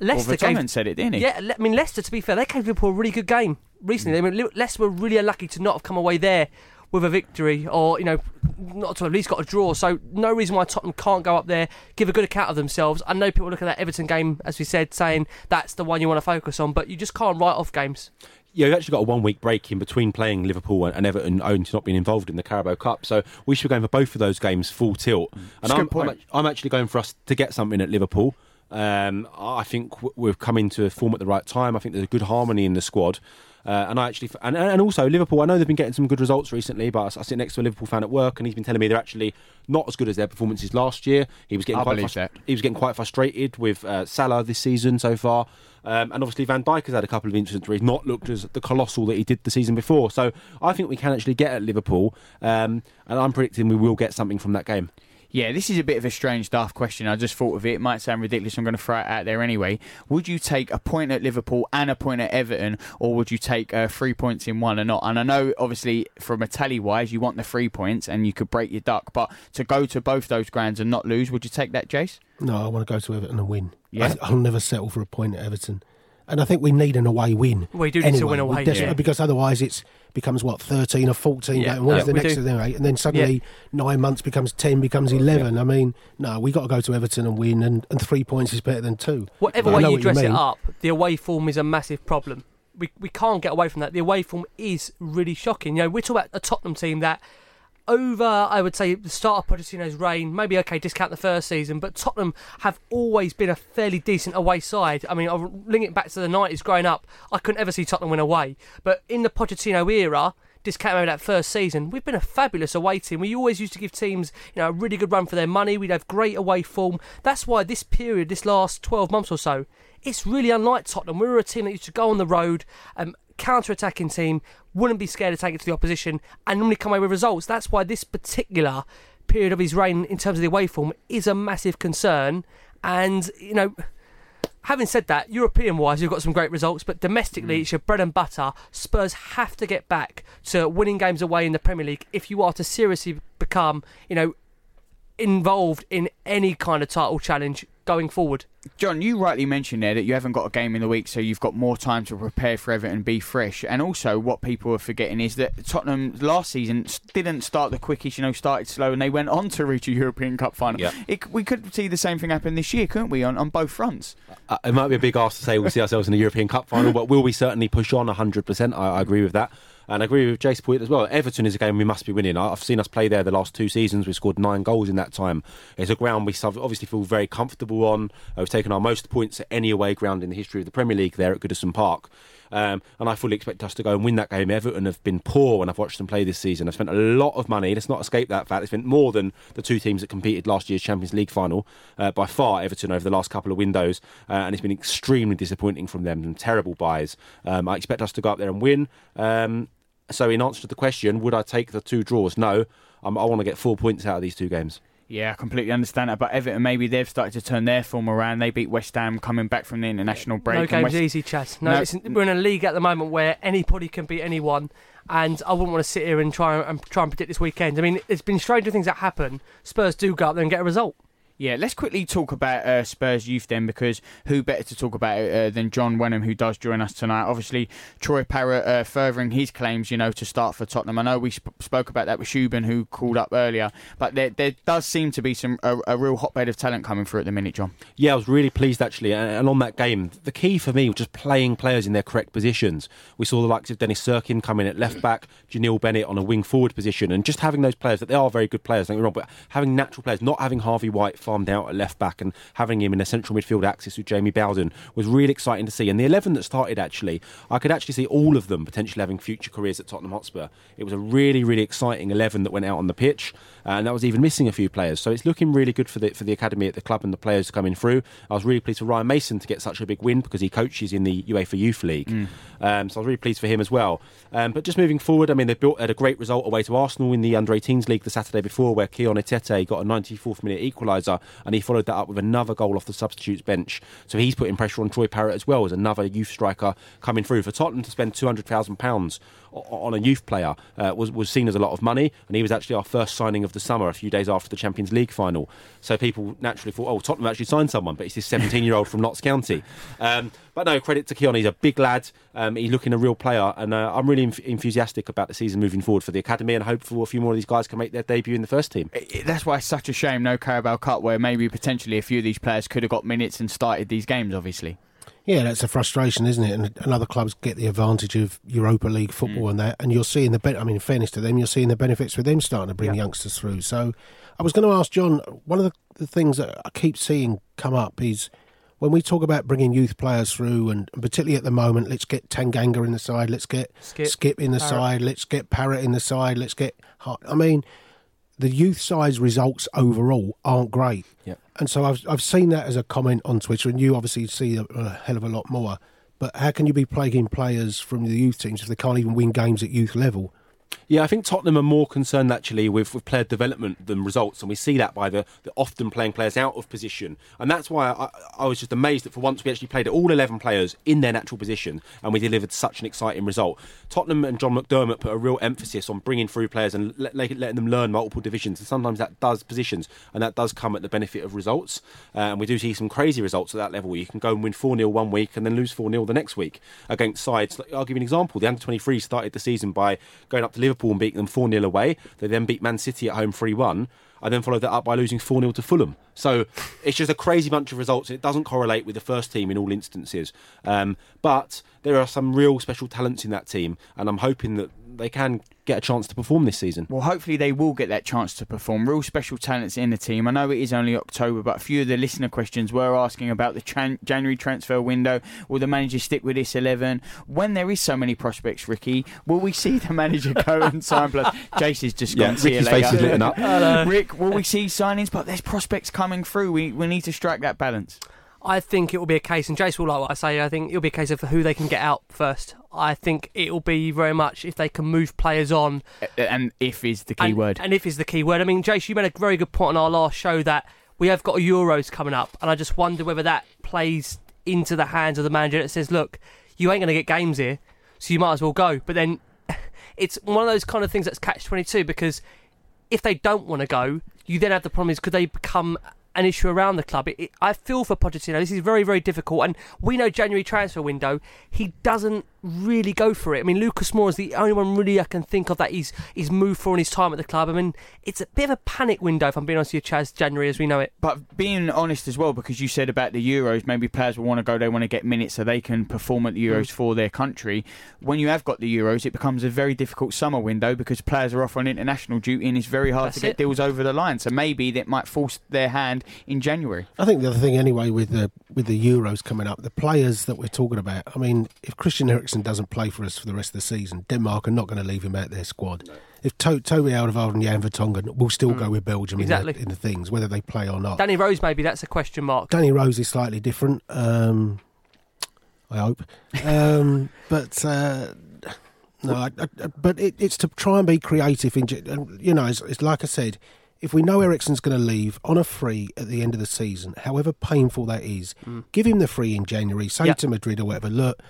Leicester
Vertonghen
gave,
said it, didn't he?
Yeah, I mean Leicester. To be fair, they gave Liverpool a really good game recently. Mm. I mean, Leicester were really unlucky to not have come away there with a victory, or you know, not to at least got a draw. So no reason why Tottenham can't go up there, give a good account of themselves. I know people look at that Everton game, as we said, saying that's the one you want to focus on, but you just can't write off games.
Yeah, we've actually got a one week break in between playing Liverpool and, and Everton owing to not being involved in the Carabao Cup. So we should be going for both of those games full tilt. And
That's a
I'm,
good point.
I'm, I'm actually going for us to get something at Liverpool. Um, I think we've come into form at the right time. I think there's a good harmony in the squad. Uh, and I actually, and, and also Liverpool. I know they've been getting some good results recently, but I, I sit next to a Liverpool fan at work, and he's been telling me they're actually not as good as their performances last year. He was getting
I
quite
believe
frus-
that.
he was getting quite frustrated with uh, Salah this season so far. Um, and obviously, Van Dijk has had a couple of incidents where he's not looked as the colossal that he did the season before. So I think we can actually get at Liverpool, um, and I'm predicting we will get something from that game.
Yeah, this is a bit of a strange, daft question. I just thought of it. It might sound ridiculous. I'm going to throw it out there anyway. Would you take a point at Liverpool and a point at Everton, or would you take uh, three points in one or not? And I know, obviously, from a tally wise, you want the three points and you could break your duck. But to go to both those grounds and not lose, would you take that, Jace?
No, I want to go to Everton and win.
Yeah?
I, I'll never settle for a point at Everton. And I think we need an away win.
We do need to win away, yeah.
Because otherwise it becomes, what, 13 or 14
Yeah,
games? What is
yeah,
the next
do.
thing, eight? And then suddenly nine months becomes 10, becomes 11. I mean, no, we got to go to Everton and win, and, and three points is better than two.
Whatever way you
what
dress it up, the away form is a massive problem. We we can't get away from that. The away form is really shocking. You know, we're talking about a Tottenham team that over, I would say, the start of Pochettino's reign, maybe okay, discount the first season, but Tottenham have always been a fairly decent away side. I mean, I'll link it back to the 90s growing up, I couldn't ever see Tottenham win away. But in the Pochettino era, discount maybe that first season, we've been a fabulous away team. We always used to give teams, you know, a really good run for their money. We'd have great away form. That's why this period, this last 12 months or so, it's really unlike Tottenham. We were a team that used to go on the road, um, counter-attacking team, wouldn't be scared to take it to the opposition, and normally come away with results. That's why this particular period of his reign, in terms of the away form, is a massive concern. And you know, having said that, European wise, you've got some great results, but domestically, mm. it's your bread and butter. Spurs have to get back to winning games away in the Premier League if you are to seriously become, you know, involved in any kind of title challenge going forward.
John, you rightly mentioned there that you haven't got a game in the week, so you've got more time to prepare for Everton and be fresh. And also, what people are forgetting is that Tottenham last season didn't start the quickest, you know, started slow, and they went on to reach a European Cup final.
Yeah.
It, we could see the same thing happen this year, couldn't we, on, on both fronts?
Uh, it might be a big ask to say we'll see ourselves in the European Cup final, but will we certainly push on 100%? I, I agree with that. And I agree with Jace Point as well. Everton is a game we must be winning. I've seen us play there the last two seasons. We've scored nine goals in that time. It's a ground we obviously feel very comfortable on. We've taken our most points at any away ground in the history of the Premier League there at Goodison Park. Um, and I fully expect us to go and win that game. Everton have been poor when I've watched them play this season. I've spent a lot of money. Let's not escape that fact. They've spent more than the two teams that competed last year's Champions League final uh, by far. Everton over the last couple of windows, uh, and it's been extremely disappointing from them. Some terrible buys. Um, I expect us to go up there and win. Um, so, in answer to the question, would I take the two draws? No. Um, I want to get four points out of these two games.
Yeah, I completely understand that. But Everton, maybe they've started to turn their form around. They beat West Ham coming back from the international break.
no game's
West-
easy, Chaz. No,
No.
It's, we're in a league at the moment where anybody can beat anyone, and I wouldn't want to sit here and try and try and predict this weekend. I mean, it's been stranger things that happen. Spurs do go up there and get a result.
Yeah, let's quickly talk about uh, Spurs youth then, because who better to talk about it uh, than John Wenham, who does join us tonight? Obviously, Troy Parrott uh, furthering his claims, you know, to start for Tottenham. I know we sp- spoke about that with Shubin, who called up earlier, but there, there does seem to be some a, a real hotbed of talent coming through at the minute, John.
Yeah, I was really pleased actually. And on that game, the key for me was just playing players in their correct positions. We saw the likes of Dennis Cirkin come in at left back, J'Neil Bennett on a wing forward position, and just having those players that they are very good players, don't get me wrong, but having natural players, not having Harvey White farmed out at left back and having him in a central midfield axis with Jamie Bowden was really exciting to see. And the 11 that started actually, I could actually see all of them potentially having future careers at Tottenham Hotspur. It was a really, really exciting 11 that went out on the pitch, and that was even missing a few players. So it's looking really good for the for the academy at the club and the players coming through. I was really pleased for Ryan Mason to get such a big win because he coaches in the UEFA Youth League. Um, so I was really pleased for him as well. Um, but just moving forward, I mean, they built had a great result away to Arsenal in the under 18s league the Saturday before, where Kion Etete got a 94th minute equaliser, and he followed that up with another goal off the substitutes bench. So he's putting pressure on Troy Parrott as well as another youth striker coming through. For Tottenham to spend £200,000 o- on a youth player uh, was, was seen as a lot of money, and he was actually our first signing of the summer a few days after the Champions League final. So people naturally thought, oh, Tottenham actually signed someone, but it's this 17 year old from Notts County. Um, but no, credit to Kion. He's a big lad. Um, he's looking a real player, and uh, I'm really enth- enthusiastic about the season moving forward for the academy, and hopeful a few more of these guys can make their debut in the first team.
It- it- that's why it's such a shame no Carabao Cup, where maybe potentially a few of these players could have got minutes and started these games. Obviously,
Yeah, that's a frustration, isn't it? And, and other clubs get the advantage of Europa League mm. football and that, and you're seeing the. Ben- I mean, in fairness to them, you're seeing the benefits with them starting to bring youngsters through. So, I was going to ask John. One of the, the things that I keep seeing come up is when we talk about bringing youth players through, and, and particularly at the moment, let's get Tanganga in the side, let's get
Skip,
in the
Parrott.
side, let's get Parrott in the side, let's get. I mean, the youth side's results overall aren't great.
Yep.
And so I've I've seen that as a comment on Twitter, and you obviously see a, a hell of a lot more. But how can you be plaguing players from the youth teams if they can't even win games at youth level?
Yeah, I think Tottenham are more concerned actually with, with player development than results, and we see that by the, the often playing players out of position, and that's why I, I was just amazed that for once we actually played all eleven players in their natural position, and we delivered such an exciting result. Tottenham and John McDermott put a real emphasis on bringing through players and let, let- letting them learn multiple divisions, and sometimes that does positions, and that does come at the benefit of results. Uh, and we do see some crazy results at that level. You can go and win four 0 one week and then lose four 0 the next week against sides. I'll give you an example. The under twenty three started the season by going up to Liverpool and beating them 4 0 away. They then beat Man City at home 3 1. I then followed that up by losing 4 0 to Fulham. So it's just a crazy bunch of results. It doesn't correlate with the first team in all instances. Um, but there are some real special talents in that team. And I'm hoping that they can get a chance to perform this season.
Well, hopefully they will get that chance to perform. Real special talents in the team. I know it is only October, but a few of the listener questions were asking about the tran- January transfer window. Will the manager stick with this 11? When there is so many prospects, Ricky, will we see the manager go and sign plus? Jace is just
Yeah,
gone. See you
Ricky's face is lit up.
Rick, will we see signings? But there's prospects coming through. We, we need to strike that balance.
I think it will be a case, and Jace will like what I say. I think it'll be a case of who they can get out first. I think it will be very much if they can move players on.
And if is the key
and,
word.
And if is the key word. I mean, Jace, you made a very good point on our last show that we have got a Euros coming up, and I just wonder whether that plays into the hands of the manager that says, look, you ain't going to get games here, so you might as well go. But then it's one of those kind of things that's catch 22 because if they don't want to go, you then have the problem is could they become an issue around the club? It, it, I feel for Pochettino. This is very, very difficult. And we know January transfer window, he doesn't really go for it. I mean, Lucas Moura is the only one really I can think of that he's, he's moved for in his time at the club. I mean, it's a bit of a panic window, if I'm being honest with you, Chaz, January as we know it.
But being honest as well, because you said about the Euros, maybe players will want to go, they want to get minutes so they can perform at the Euros
Mm.
for their country. When you have got the Euros, it becomes a very difficult summer window because players are off on international duty and it's very hard
That's
to get
it.
deals over the line. So maybe that might force their hand in January.
I think the other thing, anyway, with the with the Euros coming up, the players that we're talking about. I mean, if Christian Eriksen doesn't play for us for the rest of the season, Denmark are not going to leave him out their squad. If to- Toby Alderweireld and Jan Vertonghen will still go with Belgium
Mm. Exactly.
in, the, in the things, whether they play or not.
Danny Rose, maybe that's a question mark.
Danny Rose is slightly different. Um, I hope, um, but uh, no, I, I, but it, it's to try and be creative. In, you know, it's, it's like I said, if we know Eriksen's going to leave on a free at the end of the season, however painful that is, give him the free in January. Say
Yeah.
to Madrid or whatever, look.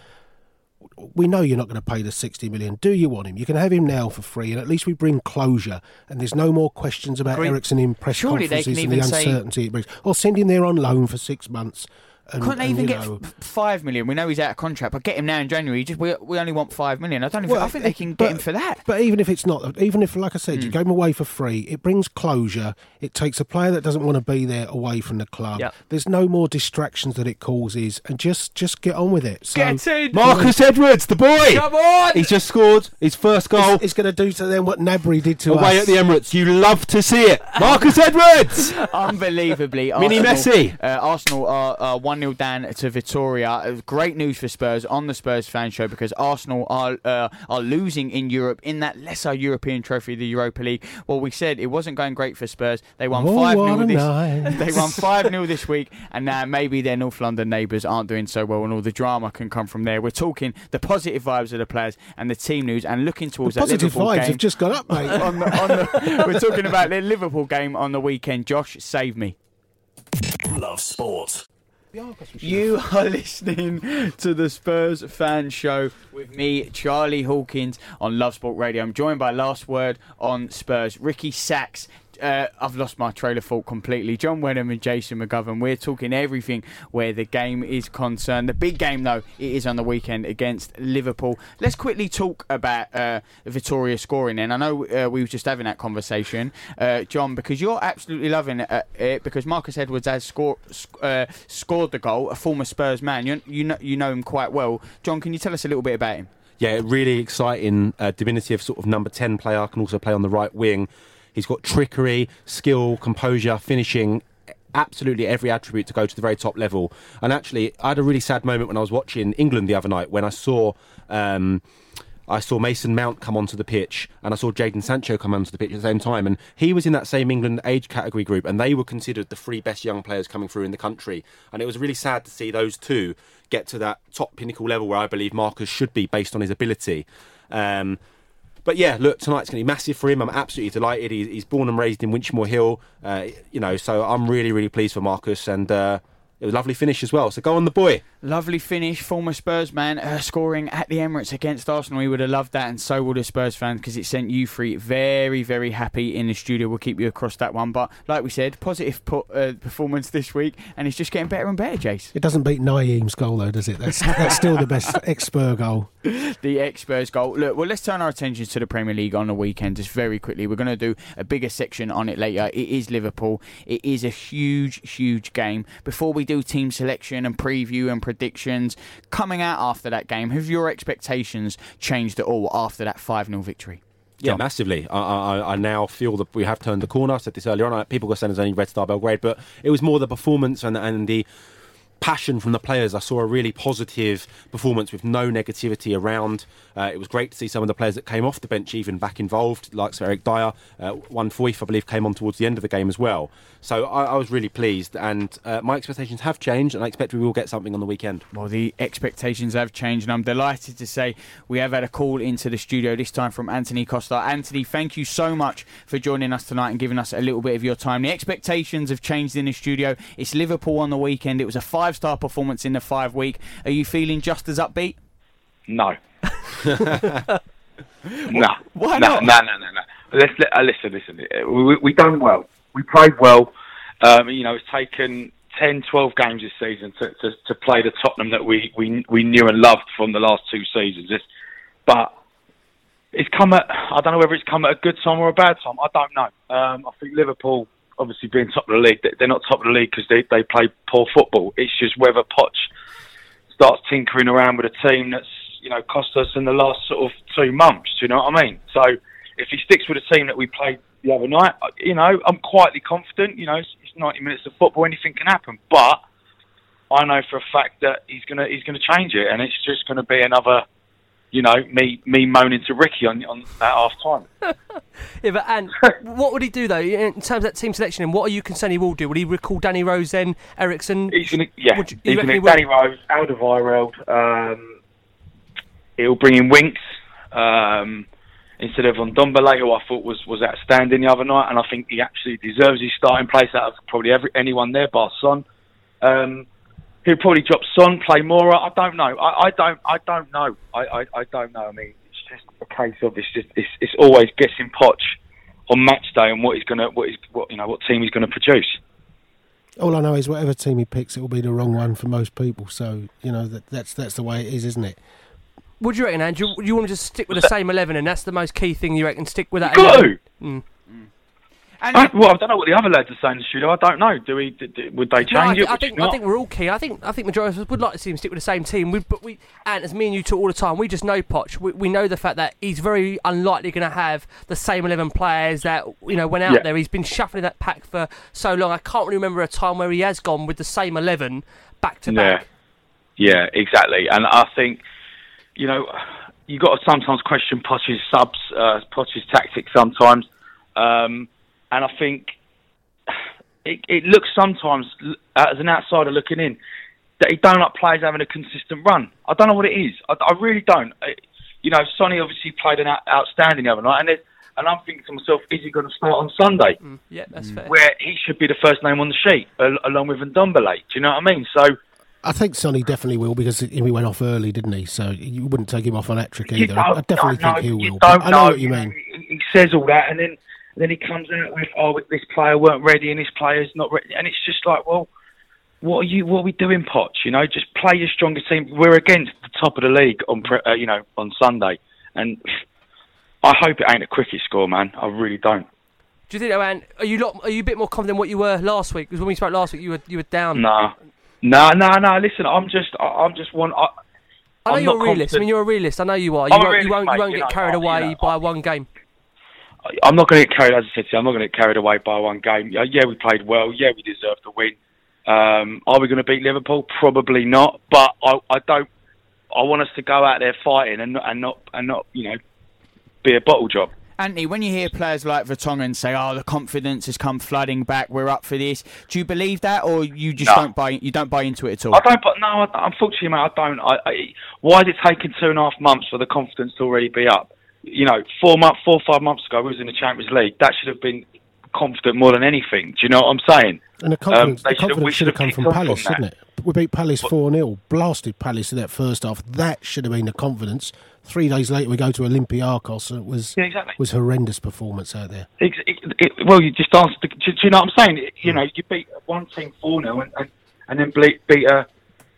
We know you're not going to pay the 60 million. Do you want him? You can have him now for free, and at least we bring closure. And there's no more questions about. Eriksen in press
Surely
conferences and the
even say-
uncertainty it brings. Or send him there on loan for six months. And,
Couldn't they
and,
even
you
get
know,
f- five million? We know he's out of contract, but get him now in January. Just we, we only want five million. I don't. Even,
Well,
I think they can
but-
get him for that.
But even if it's not, even if, like I said, you gave him away for free, it brings closure. It takes a player that doesn't want to be there away from the club.
Yep.
There's no more distractions that it causes, and just just get on with it. So
Get in!
Marcus Edwards, the boy.
Come on!
He's just scored his first goal
it's, going to do to them what Gnabry did to us.
away
us.
at the Emirates. You love to see it, Marcus Edwards.
Unbelievably,
Mini Messi.
Uh, Arsenal are one 0 down to Vitória. Uh, Great news for Spurs on the Spurs fan show because Arsenal are uh, are losing in Europe in that lesser European trophy, the Europa League. Well, we said it wasn't going great for Spurs. They won
Oh,
five
what
0 this.
night.
They won five 0 this week, and now maybe their North London neighbours aren't doing so well, and all the drama can come from there. We're talking the positive vibes of the players and the team news, and looking towards the that
Positive
Liverpool
vibes
game.
have just gone up, mate.
on the, on the, we're talking about the Liverpool game on the weekend. Josh, save me.
Love sport.
You are listening to the Spurs fan show with me, Charlie Hawkins, on Love Sport Radio. I'm joined by Last Word on Spurs, Ricky Sacks. Uh, I've lost my trailer thought completely. John Wenham and Jason McGovern. We're talking everything where the game is concerned. The big game, though, it is on the weekend against Liverpool. Let's quickly talk about uh, Vitória scoring. And I know uh, we were just having that conversation, uh, John, because you're absolutely loving it, uh, because Marcus Edwards has uh, scored the goal, a former Spurs man. You, you know you know him quite well. John, can you tell us a little bit about him?
Yeah, really exciting, diminutive sort of number 10 player, can also play on the right wing. He's got trickery, skill, composure, finishing, absolutely every attribute to go to the very top level. And actually, I had a really sad moment when I was watching England the other night when I saw. Um, I saw Mason Mount come onto the pitch and I saw Jaden Sancho come onto the pitch at the same time. And he was in that same England age category group and they were considered the three best young players coming through in the country. And it was really sad to see those two get to that top pinnacle level where I believe Marcus should be based on his ability. Um, but yeah, look, tonight's going to be massive for him. I'm absolutely delighted. He's, he's born and raised in Winchmore Hill, uh, you know, so I'm really, really pleased for Marcus. And uh, it was a lovely finish as well. So go on the boy.
Lovely finish, former Spurs man uh, scoring at the Emirates against Arsenal. We would have loved that, and so would the Spurs fans because it sent you three very, very happy in the studio. We'll keep you across that one. But like we said, positive pu- uh, performance this week, and it's just getting better and better, Jace.
It doesn't beat Naeem's goal, though, does it? That's, that's still the best ex-Spur goal.
the ex-Spurs goal. Look, well, let's turn our attention to the Premier League on the weekend just very quickly. We're going to do a bigger section on it later. It is Liverpool. It is a huge, huge game. Before we do team selection and preview and predictions, coming out after that game, have your expectations changed at all after that 5-0 victory?
Yeah, massively. I, I, I now feel that we have turned the corner. I said this earlier on. People were saying it's only Red Star Belgrade, but it was more the performance and, and the passion from the players. I saw a really positive performance with no negativity around. Uh, it was great to see some of the players that came off the bench even back involved, like Sir Eric Dier. Uh, Juan Foyth, I believe, came on towards the end of the game as well. So I, I was really pleased, and uh, my expectations have changed, and I expect we will get something on the weekend.
Well, the expectations have changed, and I'm delighted to say we have had a call into the studio this time from Anthony Costa. Anthony, thank you so much for joining us tonight and giving us a little bit of your time. The expectations have changed in the studio. It's Liverpool on the weekend. It was a 5 five star performance in the five week. Are you feeling just as upbeat?
No. no.
Why
no,
not?
No, no, no, no. Let's, let, uh, listen, listen. Uh, We, we done well. We played well. Um, you know, it's taken 10, 12 games this season to, to, to play the Tottenham that we, we we knew and loved from the last two seasons. It's, but it's come at I don't know whether it's come at a good time or a bad time. I don't know. Um, I think Liverpool, obviously being top of the league, they- they're not top of the league because they they play poor football. It's just whether Poch starts tinkering around with a team that's you know cost us in the last sort of two months. You know what I mean? So if he sticks with a team that we played the other night, you know, I'm quietly confident. You know, it's, it's 90 minutes of football, anything can happen. But I know for a fact that he's gonna he's gonna change it, and it's just gonna be another. You know, me me moaning to Ricky on on that half time.
Yeah, but and what would he do though in terms of that team selection? And what are you concerned he will do? Will he recall Danny Rose then, Eriksen?
He's gonna yeah,
Would you-
he's gonna
he?
Danny Rose, Alderweireld. Um, he'll bring in Winks um, instead of Ndombele, who I thought was was outstanding the other night, and I think he actually deserves his starting place out of probably every anyone there, bar Son. Um, he'll probably drop Son, play Moura. I don't know. I, I don't. I don't know. I, I, I don't know. I mean, it's just a case of it's just it's, it's always guessing Poch on match day and what he's gonna what he's what you know what team he's gonna produce.
All I know is whatever team he picks, it will be the wrong one for most people. So you know that that's that's the way it is, isn't it?
What do you reckon, Andrew? Do you want to just stick with the same eleven, and that's the most key thing you reckon? Stick with that.
You got
11? Mm.
And
I, well, I don't know what the other lads are saying in the studio. I don't know. Do we? D- d- would they change
No, I,
it?
I think I think we're all key. I think I think majority of us would like to see him stick with the same team. We, but we and as me and you talk all the time, we just know Poch. We, we know the fact that he's very unlikely going to have the same eleven players that you know went out
Yeah.
there. He's been shuffling that pack for so long. I can't really remember a time where he has gone with the same eleven back to
Yeah,
back.
yeah, exactly. And I think you know you got to sometimes question Poch's subs, uh, Poch's tactics sometimes, um, and I think it, it looks sometimes as an outsider looking in that he don't like players having a consistent run. I don't know what it is. I, I really don't. I, you know, Sonny obviously played an out, outstanding the other night, and it, and I'm thinking to myself, is he going to start on Sunday?
Mm, yeah, that's fair.
where he should be the first name on the sheet, al- along with Ndombele. Do you know what I mean? So
I think Sonny definitely will because he he went off early, didn't he? So you wouldn't take him off on hat either. I definitely
don't
think he will.
You
but
don't
I know what you mean.
He, he says all that, and then then he comes out with, "Oh, this player weren't ready, and this player's not ready," and it's just like, well. What are you? What are we doing, Poch? You know, just play your strongest team. We're against the top of the league on, uh, you know, on Sunday, and I hope it ain't a cricket score, man. I really don't.
Do you think, Owen? Are you lot, are you a bit more confident than what you were last week? Because when we spoke last week, you were you were down.
No, no, no, no. Listen, I'm just, I- I'm just one. I,
I know
I'm
you're a realist. I mean, you're a realist. I know you are. You won't, you
realist,
won't, you won't
you
get
know,
carried
I- you
away
know,
by one game.
I'm not going to get carried. As I said to you, I'm not going to get carried away by one game. Yeah, yeah, we played well. Yeah, we deserved the win. Um, are we going to beat Liverpool? Probably not. But I, I don't. I want us to go out there fighting and not, and not and not you know be a bottle job.
Anthony, when you hear players like Vertonghen say, "Oh, the confidence has come flooding back. We're up for this," do you believe that, or you just
No.
don't buy? You don't buy into it at all?
I don't. But no, I, unfortunately, mate, I don't. I, I, why has it taken two and a half months for the confidence to already be up? You know, four month, four or five months ago, we was in the Champions League. That should have been confident more than anything. Do you know what I'm saying?
And the confidence,
Um,
the
should have- we
should have come from Palace, shouldn't it? We beat Palace 4 0, blasted Palace in that first half. That should have been the confidence. Three days later, we go to Olympiacos, and it was,
Yeah, exactly.
was horrendous performance out there.
It, it, it, well, you just answered. The, do, do you know what I'm saying? You know, you beat one team four 0 and, and and then beat, beat a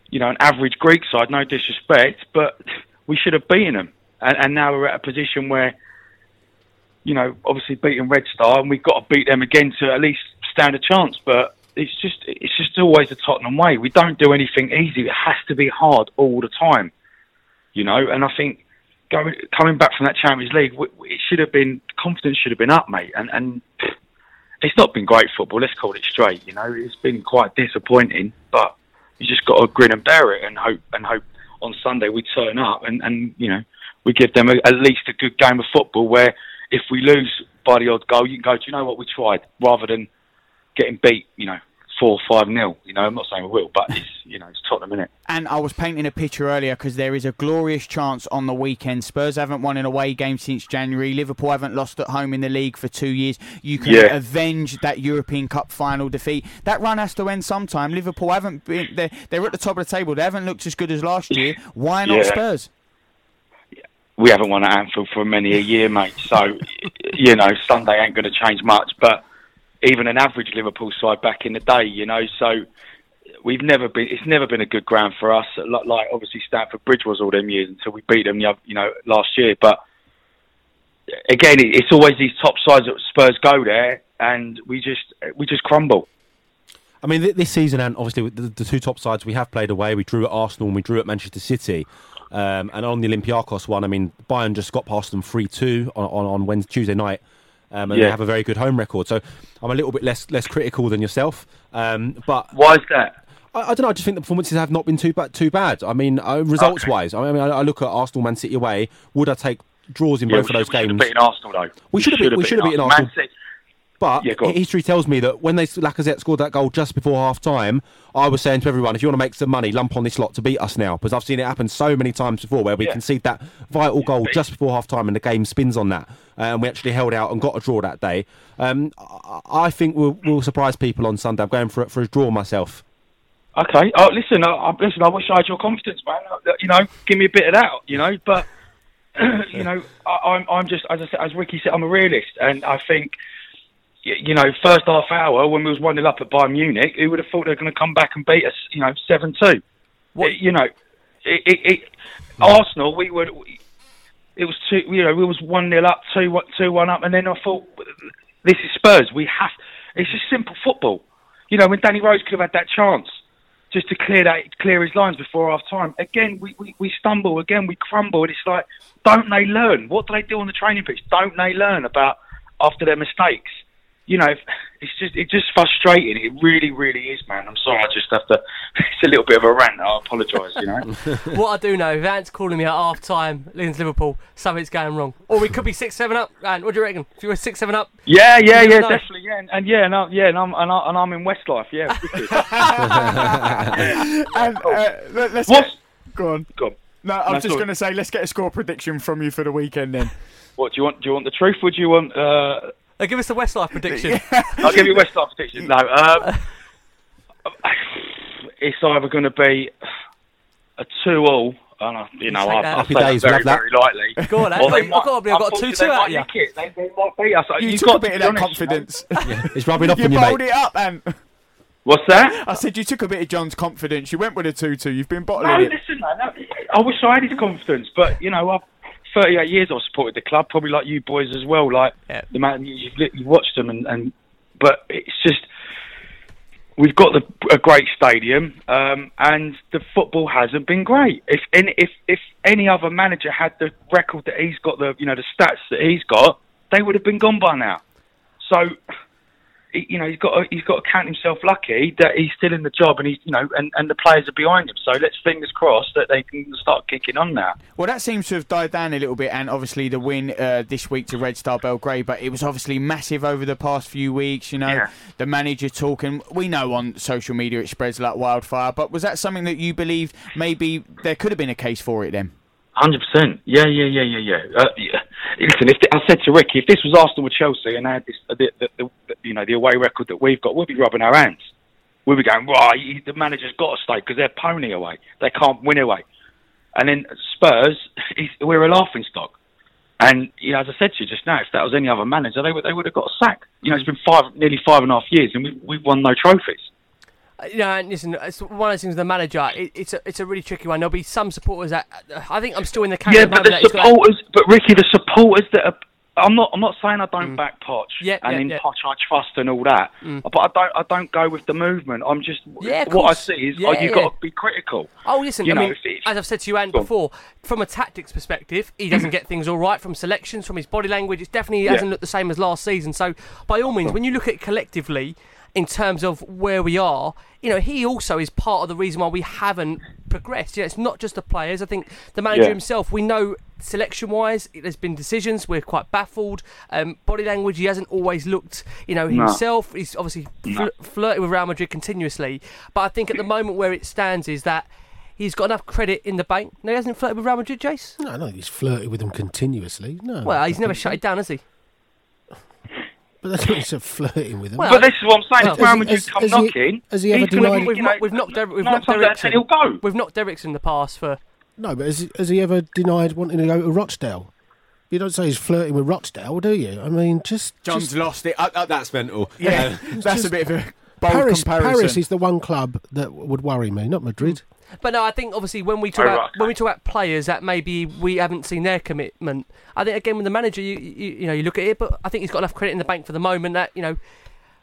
you know an average Greek side. No disrespect, but we should have beaten them. And, and now we're at a position where you know, obviously beating Red Star, and we've got to beat them again to at least stand a chance. But it's just it's just always the Tottenham way. We don't do anything easy. It has to be hard all the time. You know, and I think going coming back from that Champions League, it should have been confidence should have been up, mate. And and it's not been great football. Let's call it straight. You know, it's been quite disappointing, but you just got to grin and bear it and hope and hope on Sunday we turn up and and you know we give them a, at least a good game of football where if we lose by the odd goal, you can go, do you know what we tried, rather than getting beat, you know, four, five nil. You know, I'm not saying we will, but it's you know, it's Tottenham, is it?
And I was painting a picture earlier because there is a glorious chance on the weekend. Spurs haven't won an away game since January. Liverpool haven't lost at home in the league for two years. You can
Yeah.
avenge that European Cup final defeat. That run has to end sometime. Liverpool haven't been. They're, they're at the top of the table. They haven't looked as good as last year. Why not
Yeah.
Spurs?
We haven't won at Anfield for many a year, mate. So, you know, Sunday ain't going to change much. But even an average Liverpool side back in the day, you know, so we've never been. It's never been a good ground for us. Like, obviously Stamford Bridge was all them years until we beat them, you know, last year. But again, it's always these top sides that Spurs go there, and we just we just crumble.
I mean, this season, and obviously the two top sides we have played away. We drew at Arsenal and we drew at Manchester City. Um, and on the Olympiacos one, I mean, Bayern just got past them 3 2 on, on, on Wednesday, Tuesday night. Um, and
Yeah.
they have a very good home record. So I'm a little bit less less critical than yourself. Um, but
Why is that?
I, I don't know. I just think the performances have not been too bad. Too bad. I mean, uh, results wise, I mean, I, I look at Arsenal, Man City away. Would I take draws in
Yeah,
both of those
should- we should have beaten Arsenal though.
We should have beat- we should have beaten Arsenal.
Man City-
But
Yeah,
history tells me that when they Lacazette scored that goal just before half time, I was saying to everyone, if you want to make some money, lump on this lot to beat us now. Because I've seen it happen so many times before where we
Yeah.
concede that vital goal just before half time and the game spins on that. Uh, and we actually held out and got a draw that day. Um, I, think we'll, we'll surprise people on Sunday. I'm going for, for a draw myself.
Okay. Oh, listen. I, I, listen. I wish I had your confidence, man. Uh, You know, give me a bit of that. You know, but you know, I, I'm, I'm just as I said, as Ricky said, I'm a realist, and I think, you know, first half hour when we was one 0 up at Bayern Munich, who would have thought they were going to come back and beat us? You know, seven two. You know, it, it, it, Arsenal, we were. It was two. You know, we was one 0 up, two one, two one up, and then I thought, this is Spurs. We have. It's just simple football. You know, when Danny Rose could have had that chance just to clear that clear his lines before half time. Again, we, we, we stumble. Again, we crumble. And it's like, don't they learn? What do they do on the training pitch? Don't they learn about after their mistakes? You know, it's just it's just frustrating. It really, really is, man. I'm sorry. I just have to. It's a little bit of a rant. I apologise. You know.
what I do know, if Ant's calling me at half time against Liverpool, something's going wrong. Or we could be 6 7 up. Ant, what do you reckon? If you were 6 7 up?
Yeah, yeah,
you
yeah,
know.
definitely, yeah, and, and yeah, and I, yeah, and I'm and, I, and I'm in Westlife, yeah. wicked.
and, uh, let, us
What's-
get, go on.
Go on.
No, I'm
No,
just going to say, let's get a score prediction from you for the weekend then.
What do you want? Do you want the truth? Would you want? Uh,
Uh, give us the Westlife prediction.
I'll give you Westlife prediction. No, um, it's either going to be a two-all. And I, you know, I,
that.
I
Happy
say that
days,
very,
love that.
very lightly.
Go on, Ant.
Or they
I've got to be- I've got
I
two-two
they
out of you.
nick it. They, they might beat us.
You
You've
took
got
a bit
to
of
be
that
honest, you know.
confidence.
It's rubbing off
you
on you,
bottled
mate.
it up, and
What's that?
I said you took a bit of John's confidence. You went with a two-two. You've been
No,
bottling it.
listen, man. no, I wish I had his confidence, but you know, I've 38 years I've supported the club, probably like you boys as well. Like
Yeah.
the man you, you've, you've watched them, and, and but it's just we've got the, a great stadium, um, and the football hasn't been great. If any, if if any other manager had the record that he's got, the you know the stats that he's got, they would have been gone by now. So. You know he's got to, he's got to count himself lucky that he's still in the job and he's you know and, and the players are behind him. So let's fingers crossed that they can start kicking on now.
Well, that seems to have died down a little bit, and obviously the win uh, this week to Red Star Belgrade, but it was obviously massive over the past few weeks. You know,
Yeah.
the manager talking. We know on social media it spreads like wildfire, but was that something that you believed maybe there could have been a case for it then?
Hundred percent. Yeah, yeah, yeah, yeah, yeah. Uh, yeah. Listen, if I said to Ricky, if this was Arsenal with Chelsea and had this, uh, the, the, the, the, you know, the away record that we've got, we'd be rubbing our hands. We'd be going, right, you- the manager's got to stay because they're pony away. They can't win away. And then Spurs, we're a laughing stock. And you know, as I said to you just now, if that was any other manager, they would they would have got a sack. You know, it's been five, nearly five and a half years, and we've, we've won no trophies.
Uh, You know, and listen, it's one of those things. with The manager, it, it's a, it's a really tricky one. There'll be some supporters that I think I'm still in the camp.
Yeah, but the
that he's got
supporters, but Ricky, the supporters that are. I'm not. I'm not saying I don't back Poch,
Mm. Yeah,
and
yeah,
in
yeah. Mm.
Poch I trust and all that. But I don't. I don't go with the movement. I'm just.
Yeah,
what I see is,
Yeah,
oh, you've
yeah.
got to be critical.
Oh, listen,
You
I
know,
mean, as I've said to you and before, from a tactics perspective, he doesn't get things all right from selections, from his body language. It's definitely
Yeah.
hasn't looked the same as last season. So, by all means, when you look at it collectively, in terms of where we are, you know, he also is part of the reason why we haven't progressed. You know, it's not just the players. I think the manager
Yeah.
himself, we know selection wise, there's been decisions. We're quite baffled. Um, body language, he hasn't always looked, you know,
No.
himself. He's obviously fl- flirting with Real Madrid continuously. But I think at the moment where it stands is that he's got enough credit in the bank. No, he hasn't flirted with Real Madrid, Jace?
No, no, he's flirted with them continuously. No.
Well, he's never shut it down, has he?
But that's not he's flirting with them.
Well,
But this is what I'm saying.
Well,
if Real
has-
Madrid
has-
come
he-
knocking,
has he ever
he's gonna
denied-
be,
We've,
you
not,
know,
we've knocked, Der- we've knocked
times out of he'll go.
We've knocked Eriksen in the past for.
No, but has, has he ever denied wanting to go to Rochdale? You don't say he's flirting with Rochdale, do you? I mean, just,
John's
just
lost it. Uh, uh,
That's mental.
yeah, that's
just-
a bit of a bold
Paris.
comparison.
Paris is the one club that would worry me, not Madrid.
But no, I think obviously when we talk
Oh,
about
right,
when we talk about players that maybe we haven't seen their commitment. I think again with the manager, you you, you know you look at it, but I think he's got enough credit in the bank for the moment that you know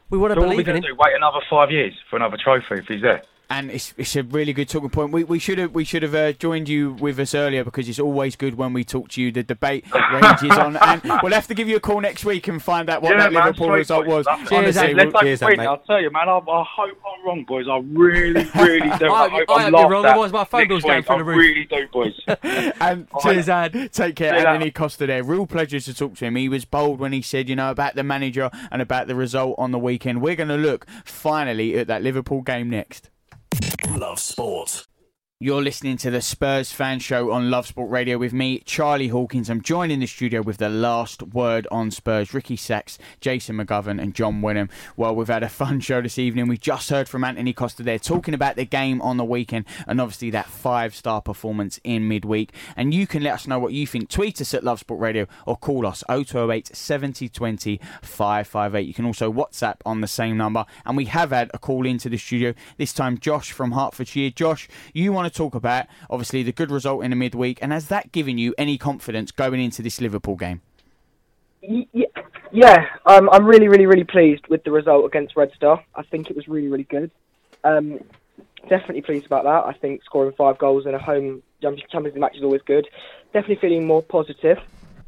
we want to
So what are we
believe in him.
to do? Wait another five years for another trophy if he's there?
And it's, it's a really good talking point. We, we should have we should have uh, joined you with us earlier because it's always good when we talk to you. The debate rages on, and we'll have to give you a call next week and find out what
Yeah,
that
man,
Liverpool
sweet
result
boys.
was.
Lovely.
Cheers,
Honestly,
Ed.
we'll-
Let's
cheers,
take
mate.
I'll tell you, man. I, I hope I'm wrong, boys. I really, really do.
I
I,
hope-
hope
I
I'm
hope wrong,
at
otherwise my phone
next
bill's going
week.
through the roof.
really do, boys.
and cheers, Ad. Take care,
See
Anthony
later.
Costa there. Real pleasure to talk to him. He was bold when he said, you know, about the manager and about the result on the weekend. We're going to look finally at that Liverpool game next.
Love sport.
You're listening to the Spurs Fan Show on Love Sport Radio with me, Charlie Hawkins. I'm joined in the studio with the last word on Spurs, Ricky Sacks, Jason McGovern, and John Wenham. Well, we've had a fun show this evening. We just heard from Anthony Costa there talking about the game on the weekend and obviously that five star performance in midweek. And you can let us know what you think. Tweet us at Love Sport Radio or call us 0208 7020 558. You can also WhatsApp on the same number. And we have had a call into the studio, this time Josh from Hertfordshire. Josh, you want to talk about obviously the good result in the midweek, and has that given you any confidence going into this Liverpool game?
Yeah, um, I'm really, really, really pleased with the result against Red Star. I think it was really, really good. Um, definitely pleased about that. I think scoring five goals in a home Champions League match is always good. Definitely feeling more positive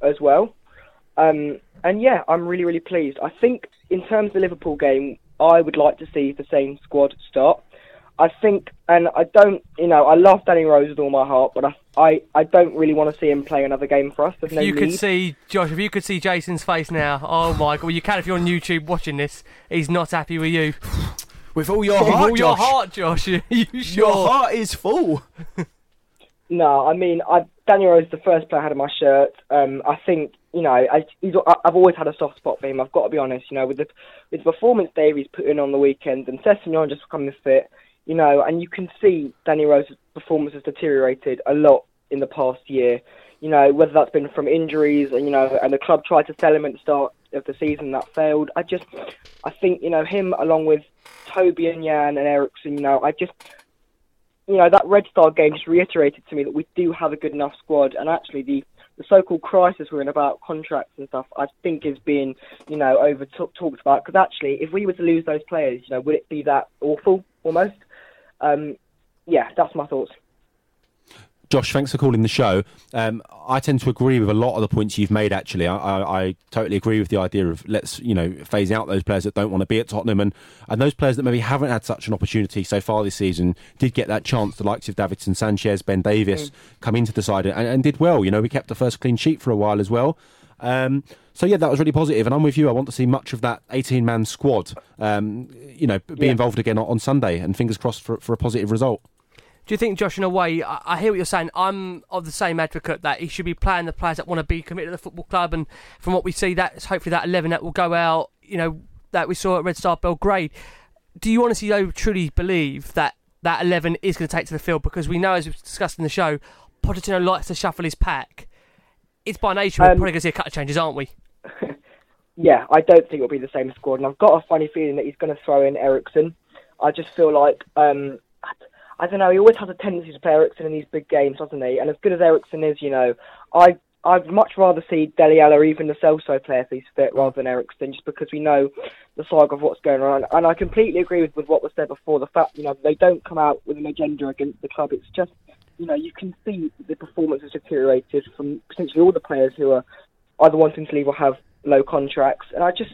as well. Um, and yeah, I'm really, really pleased. I think in terms of the Liverpool game, I would like to see the same squad start. I think, and I don't, you know, I love Danny Rose with all my heart, but I, I, I don't really want to see him play another game for us. There's
If
no
you could see Josh, if you could see Jason's face now, oh my god! Well, you can if you're on YouTube watching this. He's not happy with you.
With all your
With
heart,
all your
Josh.
heart, Josh. you
Your heart is full.
No, I mean, I, Daniel Rose is the first player I had on my shirt. Um, I think, you know, I, he's, I- I've always had a soft spot for him. I've got to be honest. You know, with the with the performance Davies put in on the weekend and Sessegnon just becoming fit, you know, and you can see Danny Rose's performance has deteriorated a lot in the past year. You know, whether that's been from injuries and you know, and the club tried to sell him at the start of the season that failed. I just, I think you know him along with Toby and Jan and Eriksen. You know, I just you know, that Red Star game just reiterated to me that we do have a good enough squad, and actually the, the so-called crisis we're in about contracts and stuff, I think is being, you know, over talked about. Because actually, if we were to lose those players, you know, would it be that awful almost? Um, yeah, that's my thoughts.
Josh, thanks for calling the show. Um, I tend to agree with a lot of the points you've made. Actually, I, I, I totally agree with the idea of let's you know phase out those players that don't want to be at Tottenham, and and those players that maybe haven't had such an opportunity so far this season did get that chance. The likes of Davinson Sanchez, Ben Davies, come into the side and, and did well. You know, we kept the first clean sheet for a while as well. Um, so yeah, that was really positive, and I'm with you. I want to see much of that 18-man squad. Um, you know, be
Yeah.
involved again on, on Sunday, and fingers crossed for, for a positive result.
Do you think, Josh, in a way, I, I hear what you're saying. I'm of the same advocate that he should be playing the players that want to be committed to the football club, and from what we see, that's hopefully that 11 that will go out. You know, that we saw at Red Star Belgrade. Do you honestly, though, truly believe that that 11 is going to take to the field? Because we know, as we've discussed in the show, Pochettino likes to shuffle his pack. It's by nature we're
Um,
probably going to see a couple of changes, aren't we?
Yeah, I don't think it'll be the same squad, and I've got a funny feeling that he's going to throw in Eriksen. I just feel like um, I don't know. He always has a tendency to play Eriksen in these big games, doesn't he? And as good as Eriksen is, you know, I I'd much rather see Dele Alli or even Lo Celso play if he's fit rather than Eriksen, just because we know the saga of what's going on. And I completely agree with, with what was said before. The fact, you know, they don't come out with an agenda against the club. It's just, you know, you can see the performance has deteriorated from potentially all the players who are either wanting to leave or have low contracts. And I just,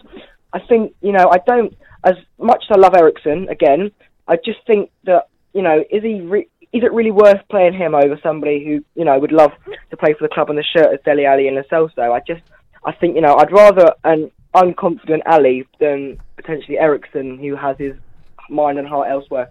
I think you know I don't as much as I love Eriksen again. I just think that you know is he re- is it really worth playing him over somebody who you know would love to play for the club on the shirt as Dele Alli and Lo Celso? I just I think you know I'd rather an unconfident Alli than potentially Eriksen who has his mind and heart elsewhere.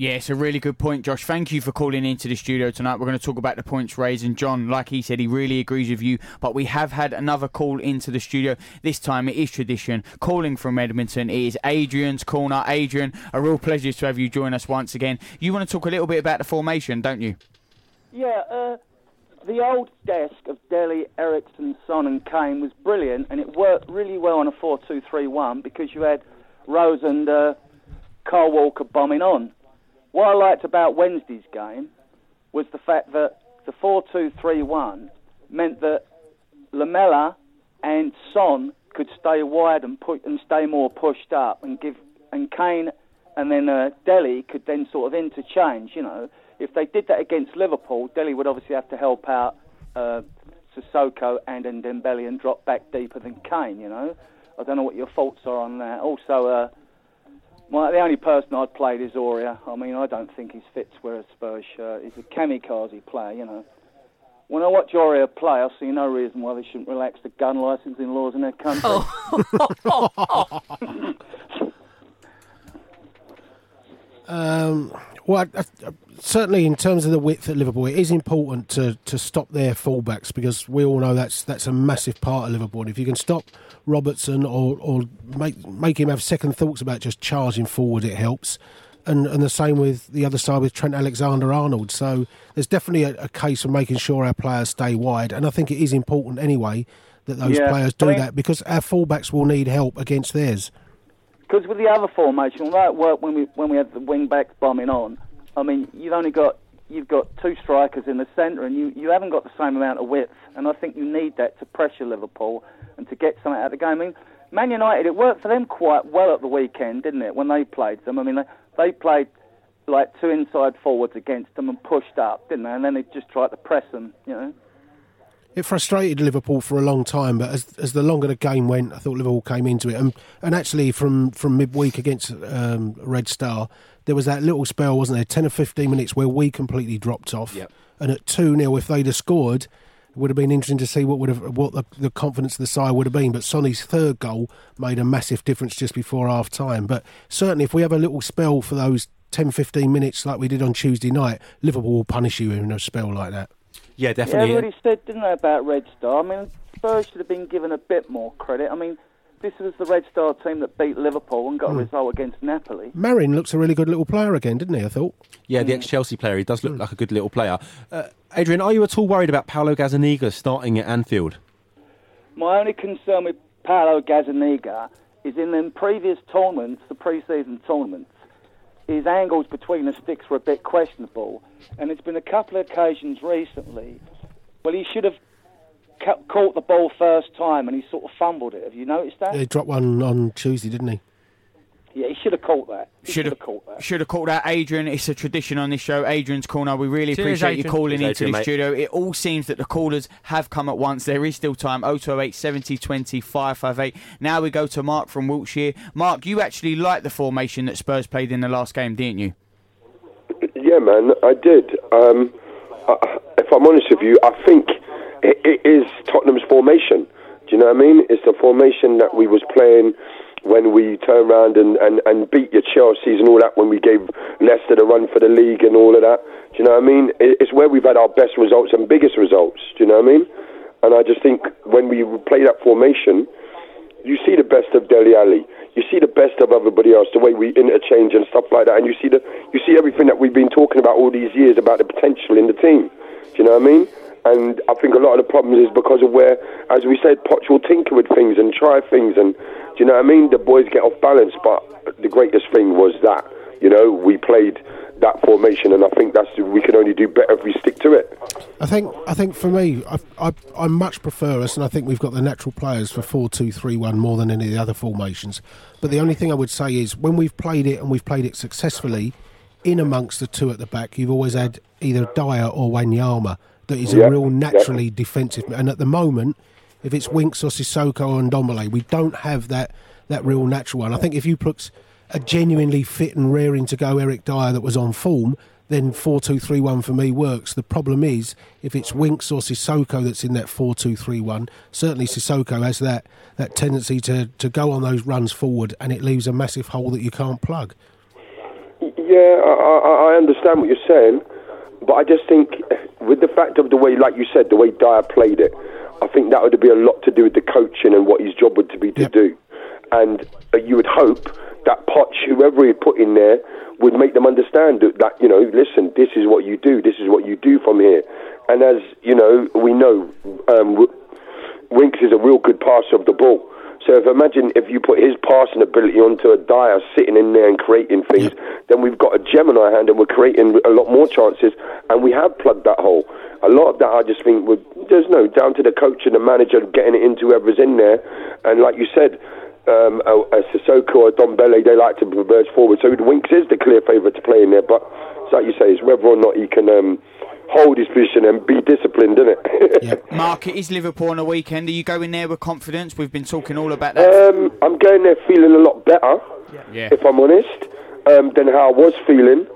Yeah, it's a really good point, Josh. Thank you for calling into the studio tonight. We're going to talk about the points raised. And John, like he said, he really agrees with you. But we have had another call into the studio. This time it is tradition. Calling from Edmonton, it is Adrian's corner. Adrian, a real pleasure to have you join us once again. You want to talk a little bit about the formation, don't you?
Yeah, uh, the old desk of Dele, Eriksen, Son, and Kane was brilliant, and it worked really well on a 4 2 3 1 because you had Rose and uh, Kyle Walker bombing on. What I liked about Wednesday's game was the fact that the 4 2 3 1 meant that Lamela and Son could stay wide and put and stay more pushed up and give and Kane and then uh, Dele could then sort of interchange. You know, if they did that against Liverpool, Dele would obviously have to help out uh, Sissoko and Dembele and drop back deeper than Kane. You know, I don't know what your thoughts are on that. Also, uh, my, the only person I'd played is Aurier. I mean, I don't think he's fit to wear a Spurs shirt. He's a kamikaze player, you know. When I watch Aurier play, I see no reason why they shouldn't relax the gun licensing laws in their country.
Um, well, I, I, certainly in terms of the width at Liverpool, it is important to, to stop their fullbacks because we all know that's that's a massive part of Liverpool. And If you can stop Robertson or or make make him have second thoughts about just charging forward, it helps. And and the same with the other side with Trent Alexander Arnold. So there's definitely a, a case of making sure our players stay wide, and I think it is important anyway that those
Yeah,
players do
I mean-
that because our fullbacks will need help against theirs.
Because with the other formation, it worked when we when we had the wing backs bombing on, I mean, you've only got you've got two strikers in the centre, and you, you haven't got the same amount of width. And I think you need that to pressure Liverpool and to get something out of the game. I mean, Man United, it worked for them quite well at the weekend, didn't it? When they played them, I mean, they, they played like two inside forwards against them and pushed up, didn't they? And then they just tried to press them, you know.
It frustrated Liverpool for a long time, but as as the longer the game went, I thought Liverpool came into it. And and actually, from from midweek against um, Red Star, there was that little spell, wasn't there, ten or fifteen minutes where we completely dropped off.
Yep.
And at two 0 if they'd have scored, it would have been interesting to see what would have what the, the confidence of the side would have been. But Sonny's third goal made a massive difference just before half time. But certainly, if we have a little spell for those 10, 15 minutes like we did on Tuesday night, Liverpool will punish you in a spell like that.
Yeah,
Yeah,
definitely.
everybody said, didn't they, about Red Star? I mean, Spurs should have been given a bit more credit. I mean, this was the Red Star team that beat Liverpool and got a result against Napoli.
Marin looks a really good little player again, didn't he? I thought.
Yeah, the ex Chelsea player. He does look like a good little player. Uh, Adrian, are you at all worried about Paolo Gazzaniga starting at Anfield?
My only concern with Paolo Gazzaniga is in the previous tournaments, the pre-season tournaments, his angles between the sticks were a bit questionable, and it's been a couple of occasions recently. Well, he should have ca- caught the ball first time, and he sort of fumbled it. Have you noticed that?
He dropped one on Tuesday, didn't he?
Yeah, he should have caught that. He
Should
should
have
have caught that.
Should have called that, Adrian. It's a tradition on this show. Adrian's corner. We really
Cheers,
appreciate you calling
Cheers,
into
Adrian,
the
mate.
studio. It all seems that the callers have come at once. There is still time. 0208 70 20 558. Now we go to Mark from Wiltshire. Mark, you actually liked the formation that Spurs played in the last game, didn't you?
Yeah, man, I did. Um, I, if I'm honest with you, I think it, it is Tottenham's formation. Do you know what I mean? It's the formation that we was playing when we turned around and, and, and beat your Chelsea's and all that, when we gave Leicester the run for the league and all of that. Do you know what I mean? It's where we've had our best results and biggest results. Do you know what I mean? And I just think when we play that formation, you see the best of Dele Alli. You see the best of everybody else, the way we interchange and stuff like that, and you see the you see everything that we've been talking about all these years about the potential in the team. Do you know what I mean? And I think a lot of the problems is because of where, as we said, Poch will tinker with things and try things, and do you know what I mean? The boys get off balance, but the greatest thing was that you know we played that formation, and I think that's we can only do better if we stick to it.
I think I think for me, I, I I much prefer us, and I think we've got the natural players for four two three one more than any of the other formations. But the only thing I would say is when we've played it and we've played it successfully, in amongst the two at the back, you've always had either Dier or Wanyama that is
Yeah,
a real
yeah.
naturally defensive. And at the moment, if it's Winks or Sissoko or Ndombele, we don't have that that real natural one. I think if you put a genuinely fit and raring to go Eric Dier that was on form, then four two three one for me works. The problem is if it's Winks or Sissoko that's in that four two three one. Certainly Sissoko has that that tendency to to go on those runs forward, and it leaves a massive hole that you can't plug.
Yeah, I, I understand what you're saying, but I just think with the fact of the way, like you said, the way Dier played it, I think that would be a lot to do with the coaching and what his job would to be to yep. do. And uh, you would hope that Poch, whoever he put in there, would make them understand that, that, you know, listen, this is what you do, this is what you do from here. And as, you know, we know, um, Winks is a real good passer of the ball. So if imagine if you put his passing ability onto a Dier sitting in there and creating things, then we've got a gem in our hand and we're creating a lot more chances, and we have plugged that hole. A lot of that, I just think, would there's no down to the coach and the manager getting it into whoever's in there, and like you said. Um, a, a Sissoko or Ndombele, they like to converge forward. So Winks is the clear favourite to play in there, but it's like you say, it's whether or not he can um, hold his position and be disciplined, isn't it?
yeah. Mark, it is Liverpool on the weekend. Are you going there with confidence? We've been talking all about that.
Um, I'm going there feeling a lot better,
yeah.
if I'm honest, um, than how I was feeling.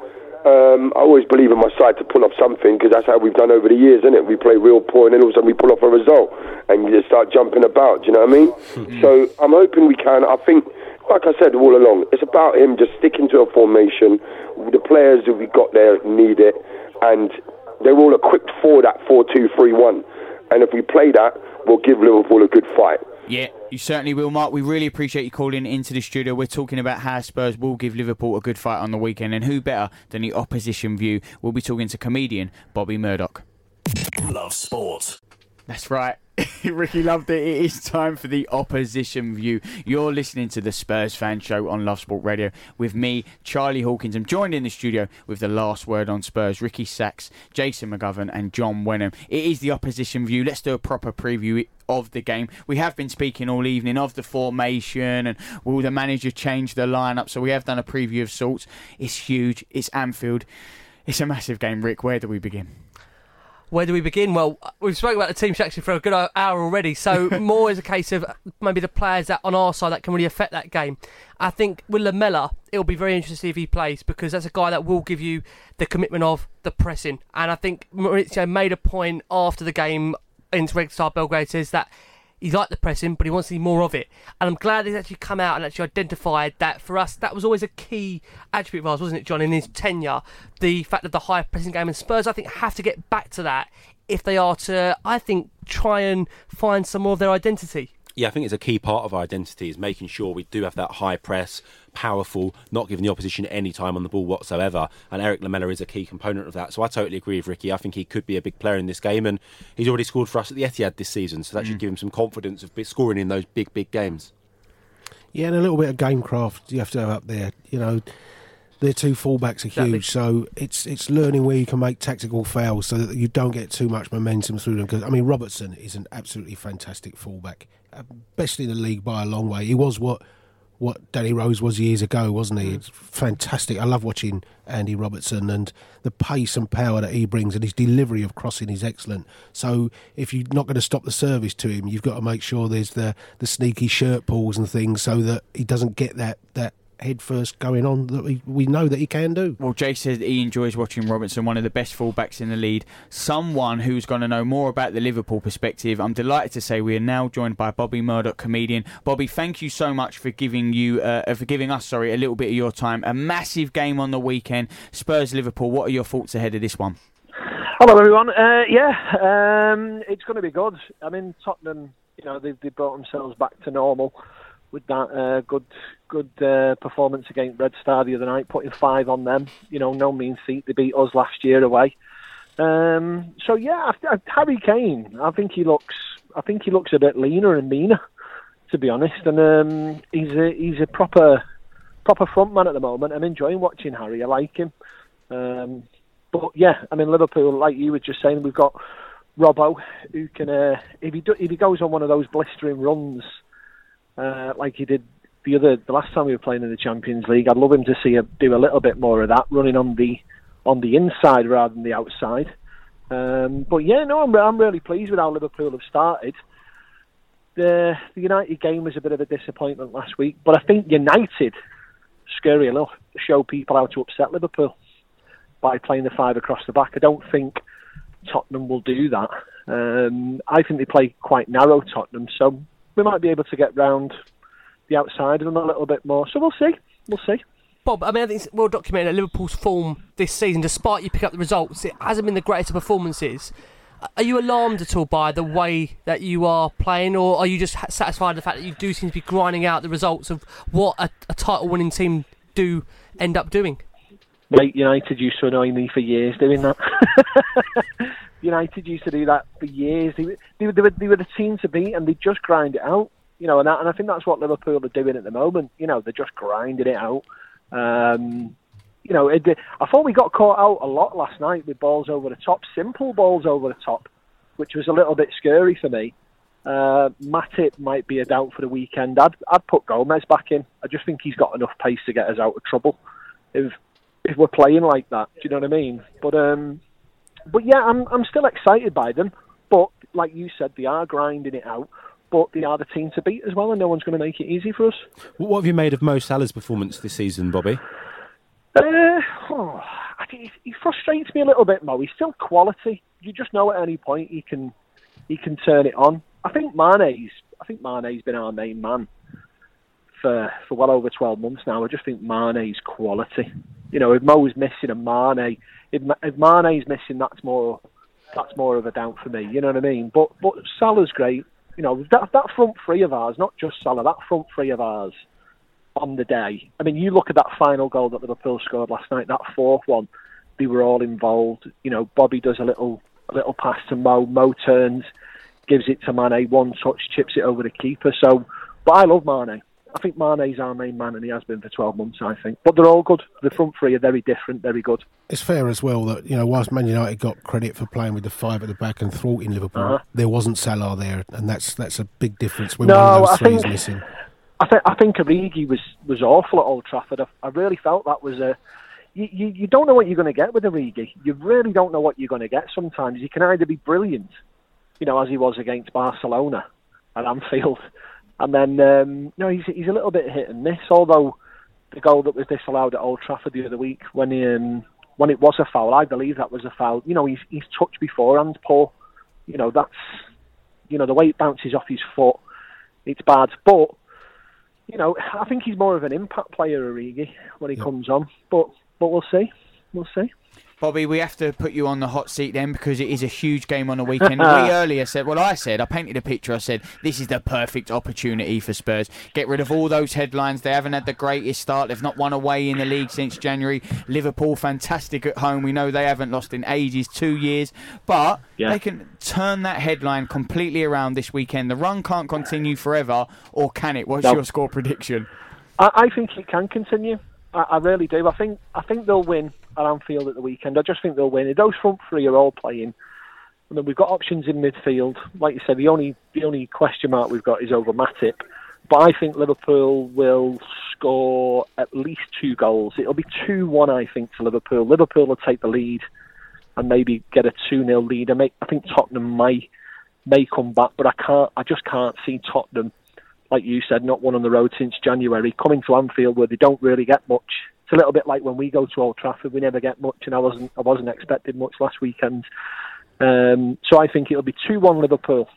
Um, I always believe in my side to pull off something because that's how we've done over the years, isn't it? We play real poor and then all of a sudden we pull off a result and you just start jumping about. Do you know what I mean? Mm-hmm. So I'm hoping we can. I think, like I said all along, it's about him just sticking to a formation. The players that we got there need it, and they're all equipped for that 4 2 3 1. And if we play that, we'll give Liverpool a good fight.
Yeah, you certainly will, Mark. We really appreciate you calling into the studio. We're talking about how Spurs will give Liverpool a good fight on the weekend, and who better than the opposition view? We'll be talking to comedian Bobby Murdoch.
Love sport.
That's right. Ricky loved it. It is time for the opposition view. You're listening to the Spurs Fan Show on Love Sport Radio with me, Charlie Hawkins. I'm joined in the studio with the last word on Spurs, Ricky Sacks, Jason McGovern, and John Wenham. It is the opposition view. Let's do a proper preview of the game. We have been speaking all evening of the formation and will the manager change the lineup? So we have done a preview of sorts. It's huge. It's Anfield. It's a massive game, Rick. Where do we begin?
Where do we begin? Well, we've spoken about the team section for a good hour already, so more is a case of maybe the players that on our side that can really affect that game. I think with Lamela, it'll be very interesting if he plays because that's a guy that will give you the commitment of the pressing. And I think Mauricio made a point after the game in Red Star Belgrade says that he liked the pressing, but he wants to see more of it. And I'm glad he's actually come out and actually identified that for us, that was always a key attribute of ours, wasn't it, John, in his tenure? The fact of the high pressing game. And Spurs, I think, have to get back to that if they are to, I think, try and find some more of their identity.
Yeah, I think it's a key part of our identity is making sure we do have that high press, powerful, not giving the opposition any time on the ball whatsoever. And Erik Lamela is a key component of that. So I totally agree with Ricky. I think he could be a big player in this game, and he's already scored for us at the Etihad this season. So that mm. should give him some confidence of scoring in those big, big games.
Yeah, and a little bit of game craft you have to have up there. You know, their two fullbacks are exactly. huge, so it's it's learning where you can make tactical fouls so that you don't get too much momentum through them. Because I mean, Robertson is an absolutely fantastic fullback, best in the league by a long way. He was what what Danny Rose was years ago, wasn't he? Mm. It's fantastic. I love watching Andy Robertson and the pace and power that he brings, and his delivery of crossing is excellent. So if you're not going to stop the service to him, you've got to make sure there's the the sneaky shirt pulls and things so that he doesn't get that that head first going on that we, we know that he can do.
Well, Jay said he enjoys watching Robertson, one of the best fullbacks in the lead. Someone who's going to know more about the Liverpool perspective. I'm delighted to say we are now joined by Bobby Murdoch, comedian. Bobby, thank you so much for giving you uh, for giving us, sorry, a little bit of your time. A massive game on the weekend. Spurs Liverpool. What are your thoughts ahead of this one?
Hello, everyone. Uh, yeah, um, it's going to be good. I mean, Tottenham, you know, they've, they've brought themselves back to normal with that uh, good good uh, performance against Red Star the other night, putting five on them. You know, no mean feat. They beat us last year away. Um, so yeah, Harry Kane. I think he looks. I think he looks a bit leaner and meaner, to be honest. And um, he's a he's a proper proper front man at the moment. I'm enjoying watching Harry. I like him. Um, but yeah, I mean Liverpool, like you were just saying, we've got Robbo who can uh, if he do, if he goes on one of those blistering runs uh, like he did the other the last time we were playing in the Champions League. I'd love him to see him do a little bit more of that, running on the on the inside rather than the outside. Um, but yeah, no, I'm, I'm really pleased with how Liverpool have started.
the the United game was a bit of a disappointment last week, but I think United, scary enough, show people how to upset Liverpool by playing the five across the back. I don't think Tottenham will do that. Um, I think they play quite narrow Tottenham, so we might be able to get round the outside of them a little bit more. So we'll see. We'll see.
Bob, I mean, I think it's well documented that Liverpool's form this season, despite you pick up the results, it hasn't been the greatest of performances. Are you alarmed at all by the way that you are playing, or are you just satisfied with the fact that you do seem to be grinding out the results of what a, a title-winning team do end up doing?
Mate, United used to annoy me for years doing that. United used to do that for years. They, they, they, were, they were the team to beat, and they just grind it out. You know, and, and I think that's what Liverpool are doing at the moment. You know, they're just grinding it out. Um, you know, it, I thought we got caught out a lot last night with balls over the top, simple balls over the top, which was a little bit scary for me. Uh, Matip might be a doubt for the weekend. I'd, I'd put Gomez back in. I just think he's got enough pace to get us out of trouble if if we're playing like that. Do you know what I mean? But um, but yeah, I'm I'm still excited by them. But like you said, they are grinding it out. But they are the team to beat as well, and no one's going to make it easy for us.
What have you made of Mo Salah's performance this season, Bobby?
Uh, oh, I think he, he frustrates me a little bit, Mo. He's still quality. You just know at any point he can he can turn it on. I think Mane's I think Mane's been our main man for for well over twelve months now. I just think Mane's quality. You know, if Mo's missing a Mane, if, if Mane's missing, that's more that's more of a doubt for me. You know what I mean? But but Salah's great. You know that that front three of ours, not just Salah, that front three of ours on the day. I mean, you look at that final goal that Liverpool scored last night, that fourth one. They were all involved. You know, Bobby does a little a little pass to Mo. Mo turns, gives it to Mane, one touch, chips it over the keeper. So, but I love Mane. I think Mane's our main man, and he has been for 12 months, I think. But they're all good. The front three are very different, very good.
It's fair as well that, you know, whilst Man United got credit for playing with the five at the back and thwarting Liverpool, uh-huh. there wasn't Salah there, and that's that's a big difference when
no,
one of those
I
three
think,
is missing.
I think I think Origi was was awful at Old Trafford. I, I really felt that was a. You, you, you don't know what you're going to get with Origi. You really don't know what you're going to get. Sometimes He can either be brilliant, you know, as he was against Barcelona at Anfield, and then um, no, he's he's a little bit hit and miss. Although the goal that was disallowed at Old Trafford the other week, when he, um, when it was a foul, I believe that was a foul. You know, he's he's touched beforehand, Paul. You know, that's you know the way it bounces off his foot, it's bad. But you know, I think he's more of an impact player, Origi, when he comes on. But but we'll see, we'll see.
Bobby, we have to put you on the hot seat then because it is a huge game on the weekend. we earlier said, well, I said, I painted a picture. I said, this is the perfect opportunity for Spurs. Get rid of all those headlines. They haven't had the greatest start. They've not won away in the league since January. Liverpool, fantastic at home. We know they haven't lost in ages, two years. But
Yeah.
they can turn that headline completely around this weekend. The run can't continue forever, or can it? What's
No.
your score prediction?
I, I think it can continue. I, I really do. I think I think they'll win at Anfield at the weekend. I just think they'll win. Those front three are all playing. And then we've got options in midfield. Like you said, the only the only question mark we've got is over Matip. But I think Liverpool will score at least two goals. It'll be two one, I think, to Liverpool. Liverpool will take the lead and maybe get a two 0 lead. I, make, I think Tottenham may may come back, but I can't. I just can't see Tottenham like you said, not one on the road since January, coming to Anfield where they don't really get much. A little bit like when we go to Old Trafford, we never get much, and I wasn't I wasn't expecting much last weekend. Um, so I think it'll be two one Liverpool,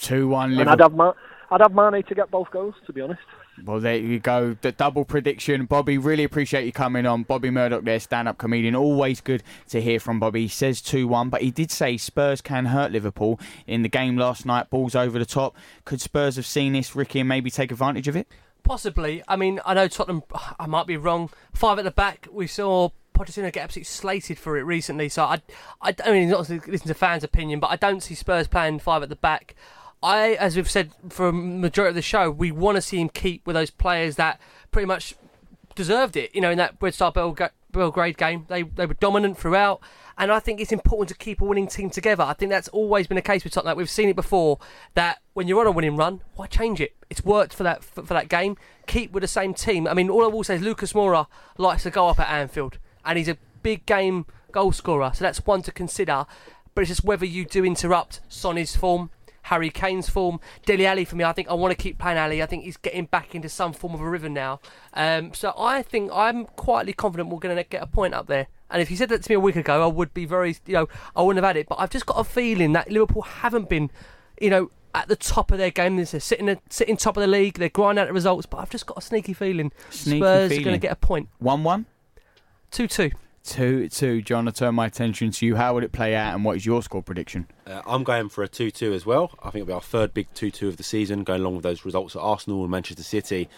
Two one. Liverpool.
And I'd have Ma- I'd have Mane to get both goals. To be honest.
Well, there you go. The double prediction. Bobby, really appreciate you coming on. Bobby Murdoch there, stand up comedian. Always good to hear from Bobby. He says 2 1, but he did say Spurs can hurt Liverpool in the game last night. Balls over the top. Could Spurs have seen this, Ricky, and maybe take advantage of it?
Possibly. I mean, I know Tottenham. I might be wrong. Five at the back. We saw Pochettino get absolutely slated for it recently. So I, I, I mean, not to listen to fans' opinion, but I don't see Spurs playing five at the back. I, as we've said for a majority of the show, we want to see him keep with those players that pretty much deserved it. You know, in that Red Star Belgrade game, they they were dominant throughout, and I think it's important to keep a winning team together. I think that's always been the case with Tottenham. We've seen it before that when you're on a winning run, why change it? It's worked for that for, for that game. Keep with the same team. I mean, all I will say is Lucas Moura likes to go up at Anfield, and he's a big game goal scorer, so that's one to consider. But it's just whether you do interrupt Sonny's form. Harry Kane's form. Dele Alli for me, I think I want to keep playing Alli. I think he's getting back into some form of a rhythm now. Um, so I think I'm quietly confident we're going to get a point up there. And if you said that to me a week ago, I would be very, you know, I wouldn't have had it. But I've just got a feeling that Liverpool haven't been, you know, at the top of their game. They're sitting, sitting top of the league. They're grinding out the results. But I've just got a sneaky feeling
Sneaky
Spurs
feeling.
are going to get a point.
1 1?
2 2.
2 2. John, I turn my attention to you. How would it play out and what is your score prediction?
Uh, I'm going for a 2 2 as well. I think it'll be our third big 2 2 of the season, going along with those results at Arsenal and Manchester City.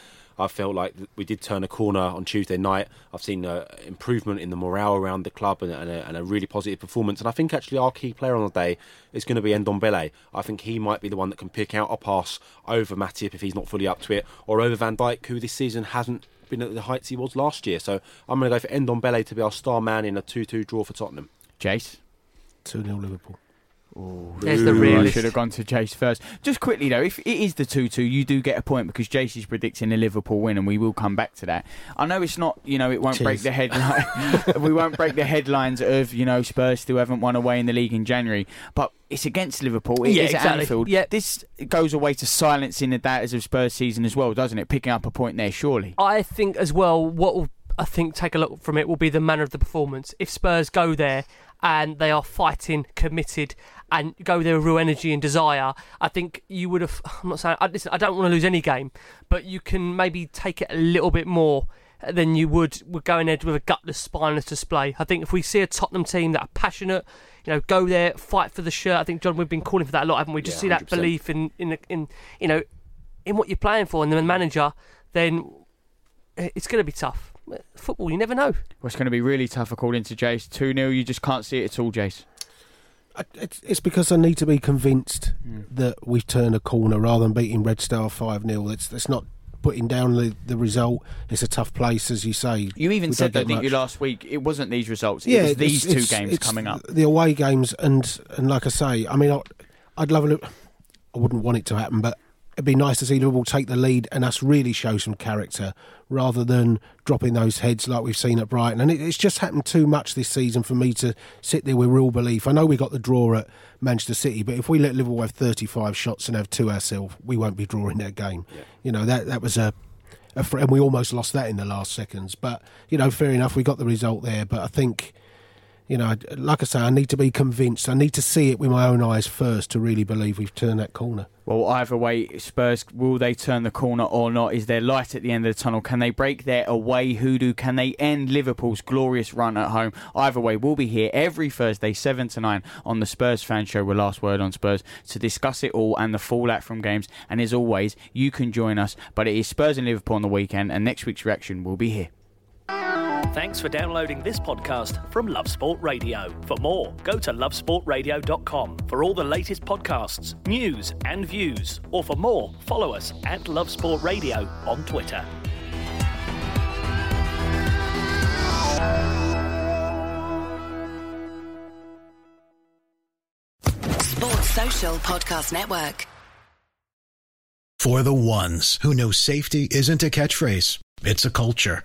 I felt like we did turn a corner on Tuesday night. I've seen uh, improvement in the morale around the club and, and, a, and a really positive performance. And I think actually our key player on the day is going to be Ndombele. I think he might be the one that can pick out a pass over Matip if he's not fully up to it, or over Van Dijk, who this season hasn't been at the heights he was last year. So I'm going to go for Ndombele to be our star man in a 2 2 draw for Tottenham.
Jace?
2 0 Liverpool.
There's the
Ooh, I should have gone to Jace first. Just quickly though, if it is the two-two, you do get a point because Jace is predicting a Liverpool win, and we will come back to that. I know it's not, you know, it won't break the headline. we won't break the headlines of you know Spurs still haven't won away in the league in January, but it's against Liverpool. It is
Yeah,
at
exactly.
Anfield.
Yeah.
This goes away to silencing the doubters of Spurs season as well, doesn't it? Picking up a point there, surely.
I think as well, what will I think take a look from it will be the manner of the performance. If Spurs go there and they are fighting, committed, and go there with real energy and desire, I think you would have. I'm not saying. I, listen, I don't want to lose any game, but you can maybe take it a little bit more than you would with going there with a gutless, spineless display. I think if we see a Tottenham team that are passionate, you know, go there, fight for the shirt. I think John, we've been calling for that a lot, haven't we? Just
Yeah,
see that belief in in in you know in what you're playing for and the manager, then it's going to be tough. Football, you never know.
Well, it's going to be really tough according to Jace. Two 0 you just can't see it at all, Jace.
It's, it's because I need to be convinced hmm. that we've turned a corner rather than beating Red Star 5 0. It's, it's not putting down the, the result. It's a tough place, as you say.
You even
We
said that, didn't you, last week? It wasn't these results. It
yeah,
was
it's-
these two
it's-
games
it's
coming up.
The away games, and and like I say, I mean, I, I'd love it. I wouldn't want it to happen, but it'd be nice to see Liverpool take the lead and us really show some character rather than dropping those heads like we've seen at Brighton. And it, it's just happened too much this season for me to sit there with real belief. I know we got the draw at Manchester City, but if we let Liverpool have 35 shots and have two ourselves, we won't be drawing that game. You know, that that was a. A fr- and we almost lost that in the last seconds, but you know, fair enough. We got the result there, but I think you know, like I say, I need to be convinced. I need to see it with my own eyes first to really believe we've turned that corner.
Well, either way, Spurs will they turn the corner or not? Is there light at the end of the tunnel? Can they break their away hoodoo? Can they end Liverpool's glorious run at home? Either way, we'll be here every Thursday, seven to nine, on the Spurs Fan Show. With last word on Spurs to discuss it all and the fallout from games. And as always, you can join us. But it is Spurs and Liverpool on the weekend, and next week's reaction will be here.
Thanks for downloading this podcast from Love Sport Radio. For more, go to lovesportradio.com for all the latest podcasts, news, and views. Or for more, follow us at Love Sport Radio on Twitter.
Sports Social Podcast Network.
For the ones who know safety isn't a catchphrase, it's a culture.